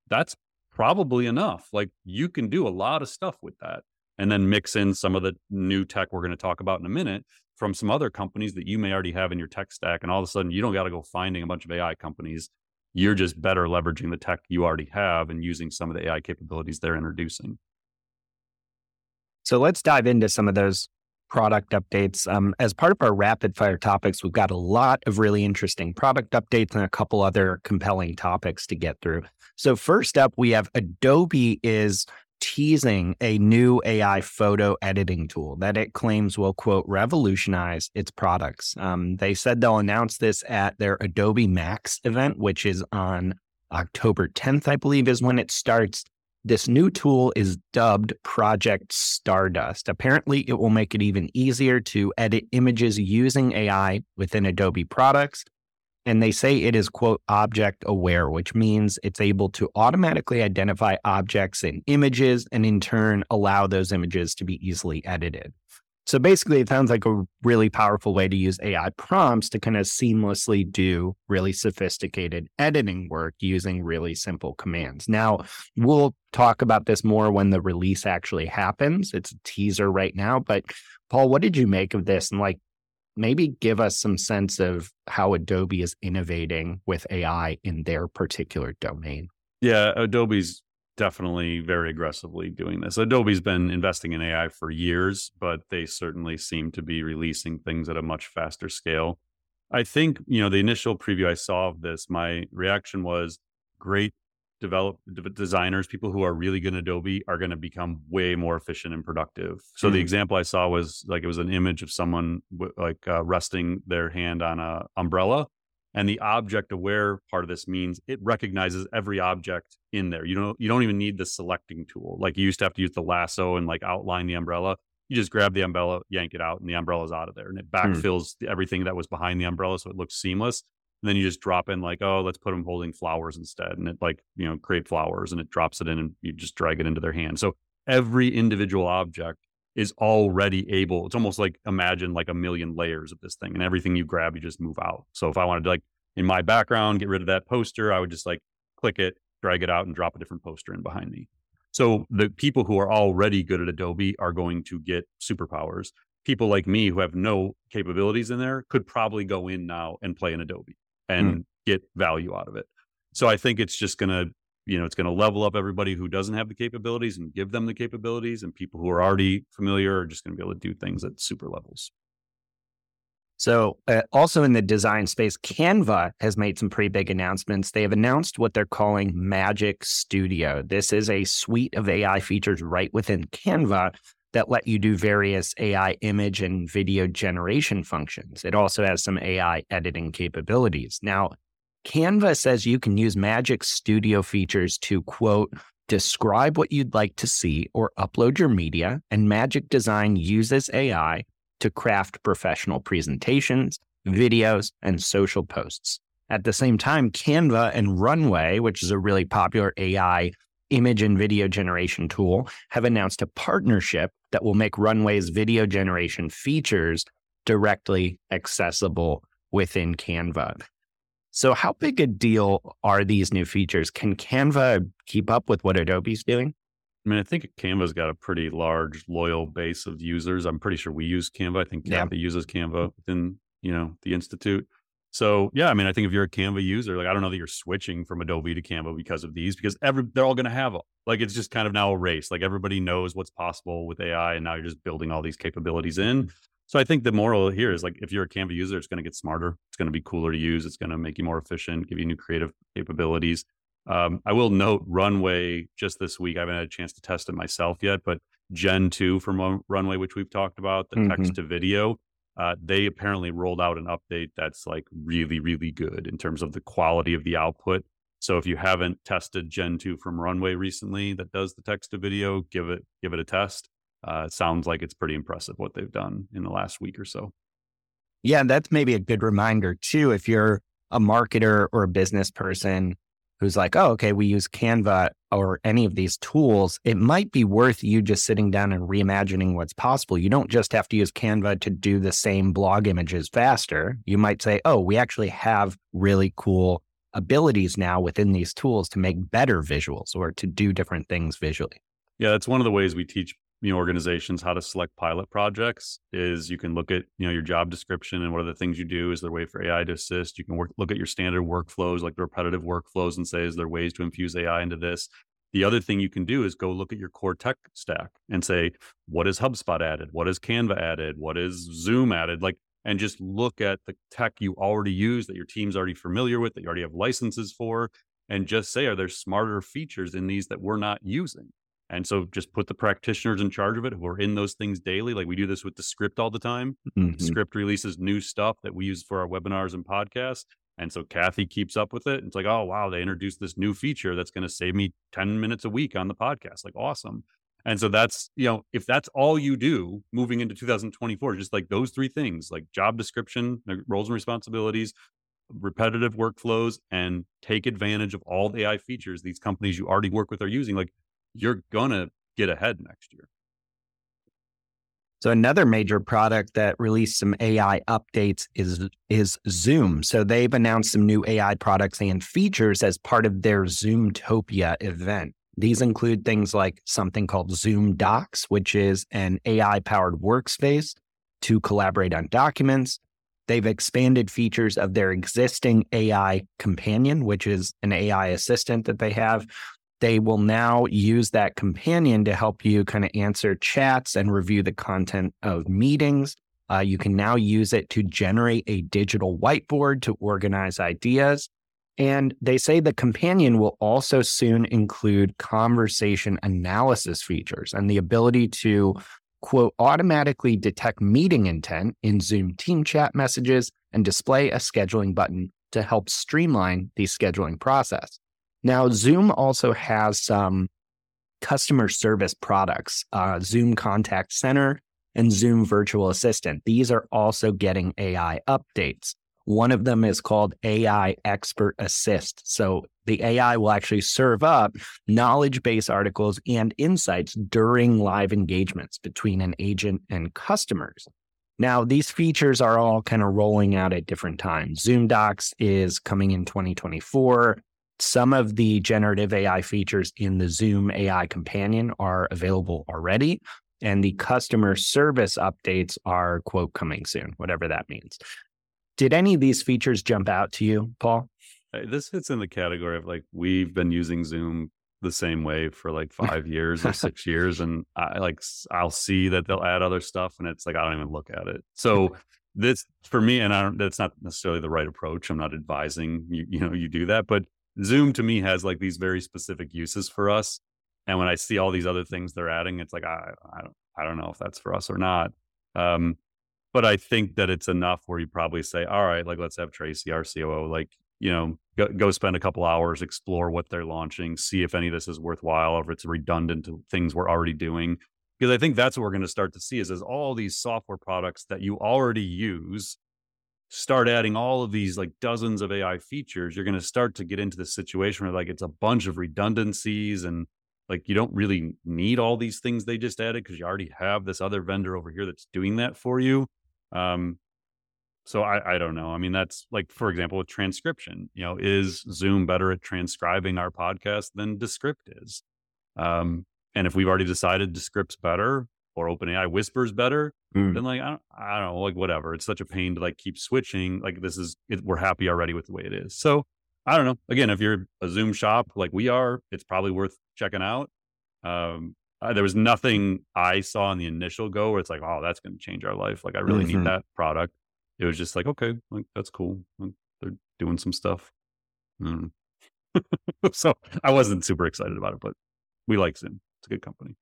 that's probably enough. Like you can do a lot of stuff with that and then mix in some of the new tech we're going to talk about in a minute from some other companies that you may already have in your tech stack. And all of a sudden, you don't got to go finding a bunch of AI companies. You're just better leveraging the tech you already have and using some of the AI capabilities they're introducing. So let's dive into some of those product updates. Um, as part of our rapid fire topics, we've got a lot of really interesting product updates and a couple other compelling topics to get through. So, first up, we have Adobe is teasing a new AI photo editing tool that it claims will, quote, revolutionize its products. Um, they said they'll announce this at their Adobe Max event, which is on October 10th, I believe, is when it starts. This new tool is dubbed Project Stardust. Apparently, it will make it even easier to edit images using AI within Adobe products. And they say it is, quote, object aware, which means it's able to automatically identify objects in images and in turn allow those images to be easily edited. So basically, it sounds like a really powerful way to use AI prompts to kind of seamlessly do really sophisticated editing work using really simple commands. Now, we'll talk about this more when the release actually happens. It's a teaser right now, but Paul, what did you make of this? And like, maybe give us some sense of how Adobe is innovating with AI in their particular domain. Yeah, Adobe's definitely very aggressively doing this. Adobe's been investing in AI for years, but they certainly seem to be releasing things at a much faster scale. I think, you know, the initial preview I saw of this, my reaction was great develop designers, people who are really good in Adobe are going to become way more efficient and productive. So mm-hmm. the example I saw was like it was an image of someone w- like uh, resting their hand on a umbrella And the object aware part of this means it recognizes every object in there. You don't you don't even need the selecting tool. Like you used to have to use the lasso and like outline the umbrella. You just grab the umbrella, yank it out, and the umbrella's out of there, and it hmm. backfills hmm. everything that was behind the umbrella, so it looks seamless. And then you just drop in like, oh, let's put them holding flowers instead, and it like you know create flowers, and it drops it in, and you just drag it into their hand. So every individual object is already able. It's almost like imagine like a million layers of this thing, and everything you grab, you just move out. So if I wanted to like in my background get rid of that poster, I would just like click it, drag it out, and drop a different poster in behind me. So the people who are already good at Adobe are going to get superpowers. People like me who have no capabilities in there could probably go in now and play in Adobe and mm. get value out of it. So I think it's just going to you know it's going to level up everybody who doesn't have the capabilities and give them the capabilities and people who are already familiar are just going to be able to do things at super levels. So uh, also in the design space canva has made some pretty big announcements. They have announced what they're calling magic studio. This is a suite of ai features right within canva that let you do various ai image and video generation functions. It also has some ai editing capabilities. Now Canva says you can use Magic Studio features to quote, describe what you'd like to see or upload your media, and Magic Design uses AI to craft professional presentations, videos, and social posts. At the same time, Canva and Runway, which is a really popular AI image and video generation tool, have announced a partnership that will make Runway's video generation features directly accessible within Canva. So, how big a deal are these new features? Can Canva keep up with what Adobe's doing? I mean, I think Canva's got a pretty large, loyal base of users. I'm pretty sure we use Canva. I think Kathy yeah. uses Canva within, you know, the institute. So yeah, I mean, I think if you're a Canva user, like I don't know that you're switching from Adobe to Canva because of these, because every they're all going to have them. Like it's just kind of now a race. Like everybody knows what's possible with AI, and now you're just building all these capabilities in. So I think the moral here is like if you're a Canva user, it's going to get smarter. It's going to be cooler to use. It's going to make you more efficient, give you new creative capabilities. Um, I will note Runway just this week. I haven't had a chance to test it myself yet, but Gen 2 from Runway, which we've talked about, the mm-hmm. text to video, uh, they apparently rolled out an update that's like really, really good in terms of the quality of the output. So if you haven't tested Gen 2 from Runway recently that does the text to video, give it give it a test uh, sounds like it's pretty impressive what they've done in the last week or so. Yeah, that's maybe a good reminder too. If you're a marketer or a business person who's like, oh, okay, we use Canva or any of these tools, it might be worth you just sitting down and reimagining what's possible. You don't just have to use Canva to do the same blog images faster. You might say, oh, we actually have really cool abilities now within these tools to make better visuals or to do different things visually. Yeah, that's one of the ways we teach you know organizations how to select pilot projects is you can look at you know your job description and what are the things you do is there a way for ai to assist? You can work, look at your standard workflows like the repetitive workflows and say is there ways to infuse ai into this? The other thing you can do is go look at your core tech stack and say what is hubspot added? What is canva added? What is zoom added? Like and just look at the tech you already use that your team's already familiar with that you already have licenses for and just say are there smarter features in these that we're not using and so just put the practitioners in charge of it who are in those things daily. Like we do this with Descript all the time. Mm-hmm. Descript releases new stuff that we use for our webinars and podcasts. And so Kathy keeps up with it. It's like, oh, wow, they introduced this new feature that's going to save me 10 minutes a week on the podcast. Like, awesome. And so that's, you know, if that's all you do moving into 2024, just like those three things, like job description, roles and responsibilities, repetitive workflows, and take advantage of all the AI features these companies you already work with are using, like you're gonna get ahead next year. So another major product that released some AI updates is is Zoom. So they've announced some new AI products and features as part of their Zoomtopia event. These include things like something called Zoom Docs, which is an AI powered workspace to collaborate on documents. They've expanded features of their existing AI companion, which is an AI assistant that they have they will now use that companion to help you kind of answer chats and review the content of meetings. Uh, you can now use it to generate a digital whiteboard to organize ideas. And they say the companion will also soon include conversation analysis features and the ability to, quote, automatically detect meeting intent in Zoom team chat messages and display a scheduling button to help streamline the scheduling process. Now, Zoom also has some customer service products, uh, Zoom Contact Center and Zoom Virtual Assistant. These are also getting AI updates. One of them is called AI Expert Assist. So the AI will actually serve up knowledge base articles and insights during live engagements between an agent and customers. Now, these features are all kind of rolling out at different times. Zoom Docs is coming in 2024. Some of the generative AI features in the Zoom AI Companion are available already, and the customer service updates are, quote, coming soon, whatever that means. Did any of these features jump out to you, Paul? Uh, this fits in the category of like we've been using Zoom the same way for like five years or six years, and I like I'll see that they'll add other stuff, and it's like I don't even look at it. So this for me, and I don't. That's not necessarily the right approach. I'm not advising you. You know, you do that, but Zoom to me has like these very specific uses for us. And when I see all these other things they're adding, it's like I I don't I don't know if that's for us or not. Um, but I think that it's enough where you probably say, all right, like let's have Tracy, our COO, like, you know, go, go spend a couple hours, explore what they're launching, see if any of this is worthwhile or if it's redundant to things we're already doing. Because I think that's what we're going to start to see is as all these software products that you already use start adding all of these like dozens of AI features, you're going to start to get into the situation where like it's a bunch of redundancies and like you don't really need all these things they just added because you already have this other vendor over here that's doing that for you. Um, so I, I don't know. I mean, that's like, for example, with transcription, you know, is Zoom better at transcribing our podcast than Descript is? Um, and if we've already decided Descript's better or OpenAI Whisper's better, mm. then like, I don't, I don't know, like whatever. It's such a pain to like keep switching. Like this is, it, we're happy already with the way it is. So I don't know. Again, if you're a Zoom shop like we are, it's probably worth checking out. Um, uh, there was nothing I saw in the initial go where it's like, oh, that's going to change our life. Like, I really mm-hmm. need that product. It was just like, okay, like that's cool. Like, they're doing some stuff. Mm. so I wasn't super excited about it, but we like Zoom. It's a good company.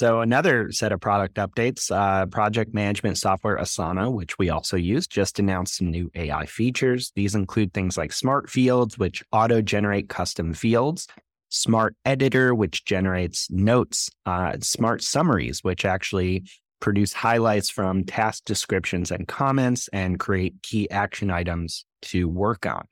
So another set of product updates, uh, project management software Asana, which we also use, just announced some new AI features. These include things like smart fields, which auto generate custom fields, Smart Editor, which generates notes, uh, Smart Summaries, which actually produce highlights from task descriptions and comments and create key action items to work on.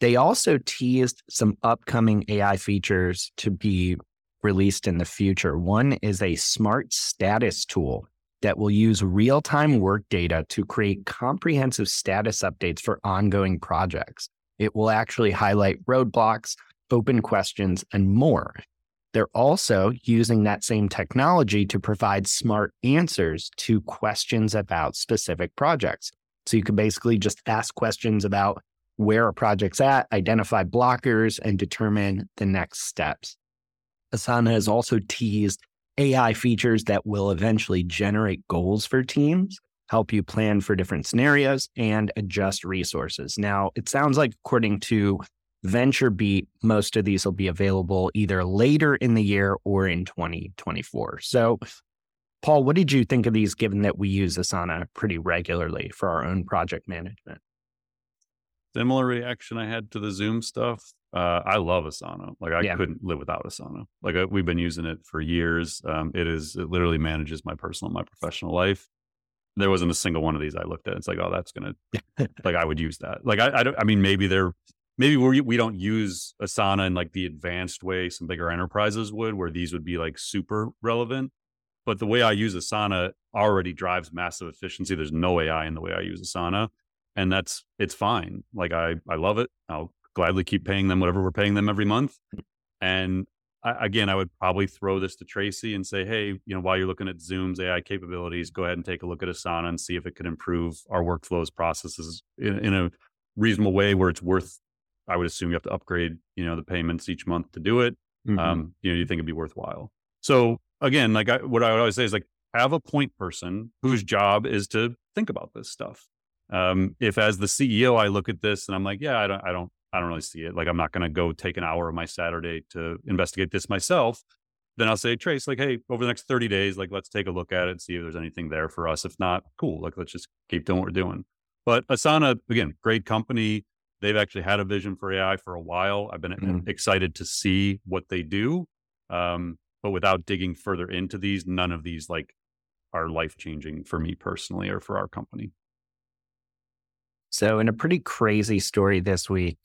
They also teased some upcoming AI features to be released in the future. One is a smart status tool that will use real time work data to create comprehensive status updates for ongoing projects. It will actually highlight roadblocks, open questions, and more. They're also using that same technology to provide smart answers to questions about specific projects. So you can basically just ask questions about where a project's at, identify blockers, and determine the next steps. Asana has also teased AI features that will eventually generate goals for teams, help you plan for different scenarios, and adjust resources. Now, it sounds like, according to VentureBeat, most of these will be available either later in the year or in 2024. So, Paul, what did you think of these given that we use Asana pretty regularly for our own project management? Similar reaction I had to the Zoom stuff. Uh, I love Asana. Like I yeah. couldn't live without Asana. Like I, uh, we've been using it for years. Um, it is it literally manages my personal, my professional life. There wasn't a single one of these I looked at. It's like, oh, that's gonna like I would use that. Like I, I don't. I mean, maybe they're maybe we we don't use Asana in like the advanced way some bigger enterprises would, where these would be like super relevant. But the way I use Asana already drives massive efficiency. There's no AI in the way I use Asana, and that's it's fine. Like I I love it. I'll gladly keep paying them whatever we're paying them every month. And I, again, I would probably throw this to Tracy and say, hey, you know, while you're looking at Zoom's AI capabilities, go ahead and take a look at Asana and see if it can improve our workflows processes in, in a reasonable way where it's worth I would assume you have to upgrade, you know, the payments each month to do it. Mm-hmm. Um, you know, you think it'd be worthwhile. So again, like I, what I would always say is like have a point person whose job is to think about this stuff. Um, if as the CEO I look at this and I'm like, yeah, I don't, I don't, I don't really see it. Like I'm not going to go take an hour of my Saturday to investigate this myself. Then I'll say, Trace, like, hey, over the next 30 days, like, let's take a look at it, see if there's anything there for us. If not, cool. Like, let's just keep doing what we're doing. But Asana, again, great company. They've actually had a vision for AI for a while. I've been mm. excited to see what they do. Um, but without digging further into these, none of these like are life changing for me personally or for our company. So, in a pretty crazy story this week,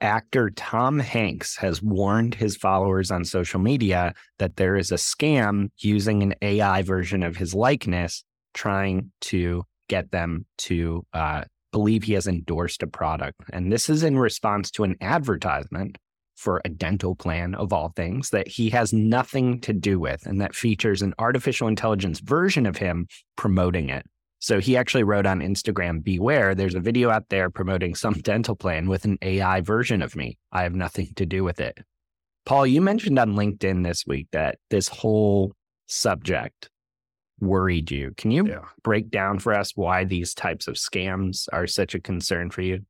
actor Tom Hanks has warned his followers on social media that there is a scam using an AI version of his likeness trying to get them to uh, believe he has endorsed a product. And this is in response to an advertisement for a dental plan of all things that he has nothing to do with and that features an artificial intelligence version of him promoting it. So he actually wrote on Instagram, beware, there's a video out there promoting some dental plan with an AI version of me. I have nothing to do with it. Paul, you mentioned on LinkedIn this week that this whole subject worried you. Can you yeah. break down for us why these types of scams are such a concern for you?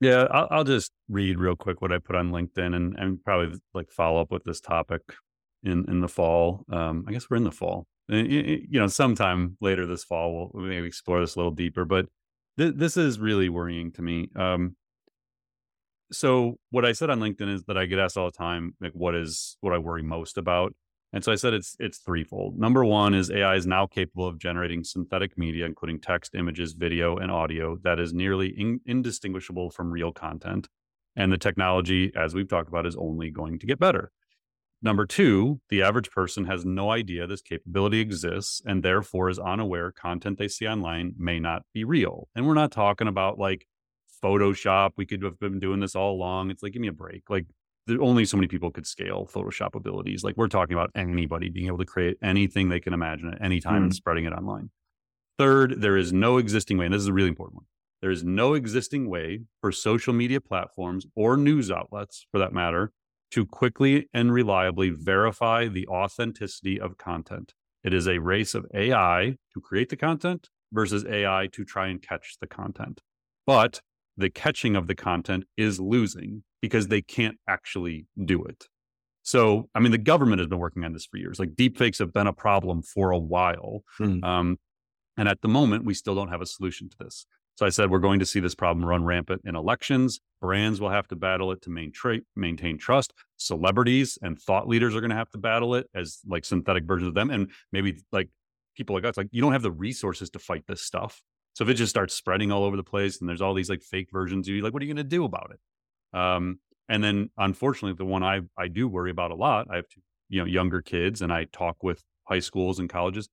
Yeah, I'll, I'll just read real quick what I put on LinkedIn and, and probably like follow up with this topic in in the fall. Um, I guess we're in the fall. You know, sometime later this fall, we'll maybe explore this a little deeper. But th- this is really worrying to me. Um, so what I said on LinkedIn is that I get asked all the time, like, what is what I worry most about? And so I said it's it's threefold. Number one is AI is now capable of generating synthetic media, including text, images, video, and audio, that is nearly in, indistinguishable from real content. And the technology, as we've talked about, is only going to get better. Number two, the average person has no idea this capability exists and therefore is unaware content they see online may not be real. And we're not talking about like Photoshop. We could have been doing this all along. It's like, give me a break. Like there, only so many people could scale Photoshop abilities. Like we're talking about anybody being able to create anything they can imagine at any time mm. and spreading it online. Third, there is no existing way, and this is a really important one. There is no existing way for social media platforms or news outlets, for that matter, to quickly and reliably verify the authenticity of content. It is a race of AI to create the content versus AI to try and catch the content. But the catching of the content is losing because they can't actually do it. So, I mean, the government has been working on this for years. Like deepfakes have been a problem for a while. Hmm. Um, and at the moment, we still don't have a solution to this. So I said, we're going to see this problem run rampant in elections. Brands will have to battle it to main tra- maintain trust. Celebrities and thought leaders are going to have to battle it as like synthetic versions of them. And maybe like people like us, like you don't have the resources to fight this stuff. So if it just starts spreading all over the place and there's all these like fake versions, you like, what are you going to do about it? Um, and then unfortunately, the one I, I do worry about a lot, I have two, you know, younger kids and I talk with high schools and colleges,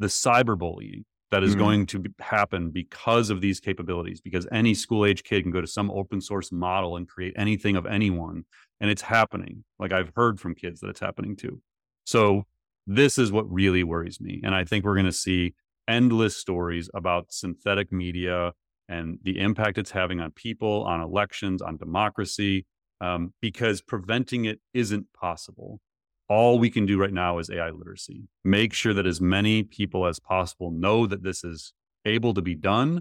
the cyberbullying that is mm-hmm. going to happen because of these capabilities, because any school age kid can go to some open source model and create anything of anyone. And it's happening. Like I've heard from kids that it's happening too. So this is what really worries me. And I think we're going to see endless stories about synthetic media and the impact it's having on people, on elections, on democracy, um, because preventing it isn't possible. All we can do right now is AI literacy. Make sure that as many people as possible know that this is able to be done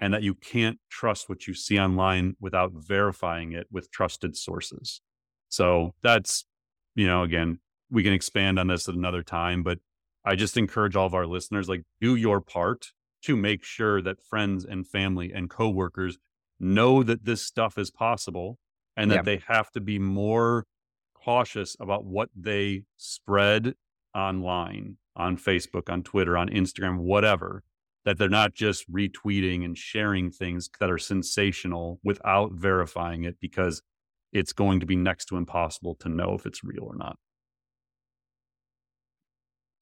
and that you can't trust what you see online without verifying it with trusted sources. So that's, you know, again, we can expand on this at another time, but I just encourage all of our listeners like do your part to make sure that friends and family and coworkers know that this stuff is possible and that yeah. they have to be more cautious about what they spread online on Facebook, on Twitter, on Instagram, whatever, that they're not just retweeting and sharing things that are sensational without verifying it because it's going to be next to impossible to know if it's real or not.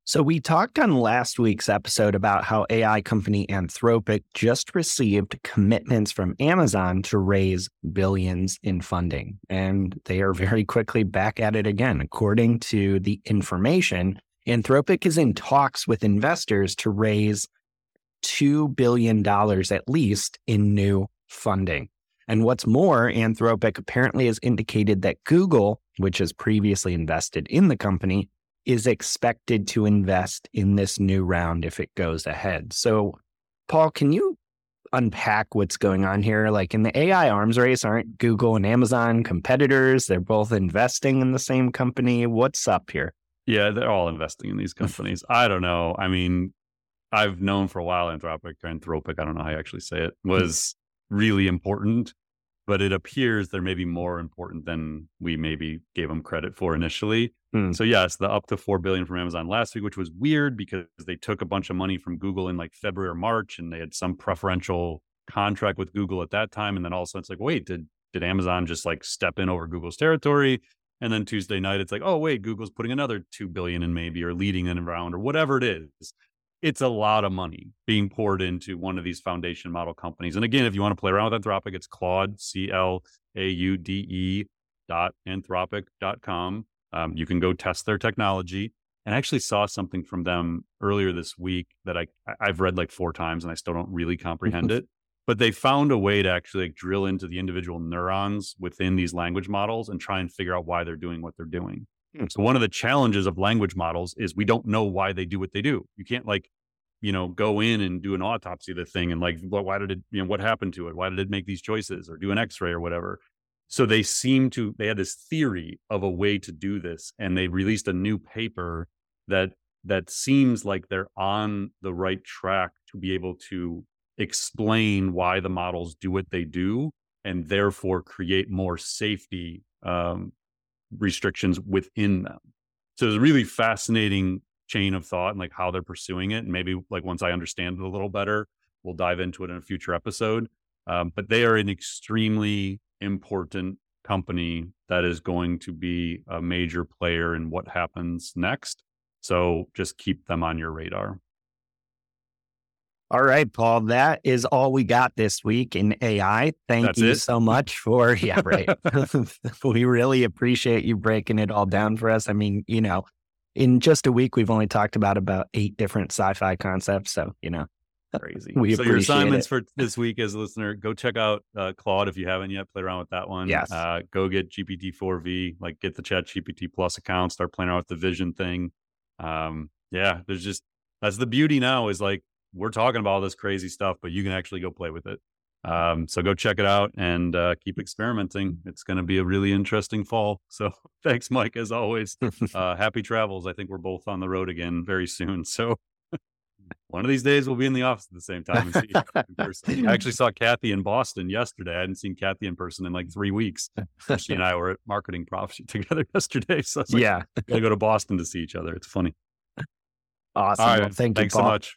So, we talked on last week's episode about how AI company Anthropic just received commitments from Amazon to raise billions in funding. And they are very quickly back at it again. According to the information, Anthropic is in talks with investors to raise $2 billion at least in new funding. And what's more, Anthropic apparently has indicated that Google, which has previously invested in the company, is expected to invest in this new round if it goes ahead. So, Paul, can you unpack what's going on here? Like in the AI arms race, aren't Google and Amazon competitors? They're both investing in the same company. What's up here? Yeah, they're all investing in these mm. companies. I don't know. I mean, I've known for a while Anthropic, Anthropic, I don't know how you actually say it, mm. was really important, but it appears they're maybe more important than we maybe gave them credit for initially. Hmm. So yes, the up to 4 billion from Amazon last week, which was weird because they took a bunch of money from Google in like February or March and they had some preferential contract with Google at that time. And then all of a sudden it's like, wait, did did Amazon just like step in over Google's territory? And then Tuesday night, it's like, oh wait, Google's putting another two billion in maybe or leading in around or whatever it is. It's a lot of money being poured into one of these foundation model companies. And again, if you want to play around with Anthropic, it's Claude, C L A U D E dot anthropic. anthropic.com. Um, you can go test their technology. And I actually saw something from them earlier this week that I I've read like four times and I still don't really comprehend it but they found a way to actually like drill into the individual neurons within these language models and try and figure out why they're doing what they're doing. Hmm. So one of the challenges of language models is we don't know why they do what they do. You can't like, you know, go in and do an autopsy of the thing and like, what, why did it, you know, what happened to it? Why did it make these choices or do an x-ray or whatever? So they seem to, they had this theory of a way to do this and they released a new paper that, that seems like they're on the right track to be able to explain why the models do what they do and therefore create more safety um, restrictions within them. So it's a really fascinating chain of thought and like how they're pursuing it. And maybe like once I understand it a little better, we'll dive into it in a future episode. Um, but they are an extremely important company that is going to be a major player in what happens next. So just keep them on your radar. All right, Paul, that is all we got this week in AI. Thank That's you it? so much for, yeah, right. we really appreciate you breaking it all down for us. I mean, you know, in just a week, we've only talked about about eight different sci fi concepts. So, you know, Crazy. We so your assignments it. for this week as a listener, go check out uh, Claude if you haven't yet. Play around with that one. Yes. Uh, go get GPT-4V, like get the ChatGPT Plus account, start playing around with the Vision thing. Um, yeah, there's just that's the beauty now is like we're talking about all this crazy stuff, but you can actually go play with it. Um, so go check it out and uh, keep experimenting. It's going to be a really interesting fall. So thanks, Mike, as always. Uh, happy travels. I think we're both on the road again very soon. So one of these days we'll be in the office at the same time and see in. I actually saw Cathy in Boston yesterday. I hadn't seen Cathy in person in like three weeks. She and I were at marketing prophecy together yesterday. So like, yeah. gotta go to Boston to see each other. It's funny. Awesome. Right. Well, thank you, Thanks Paul. so much.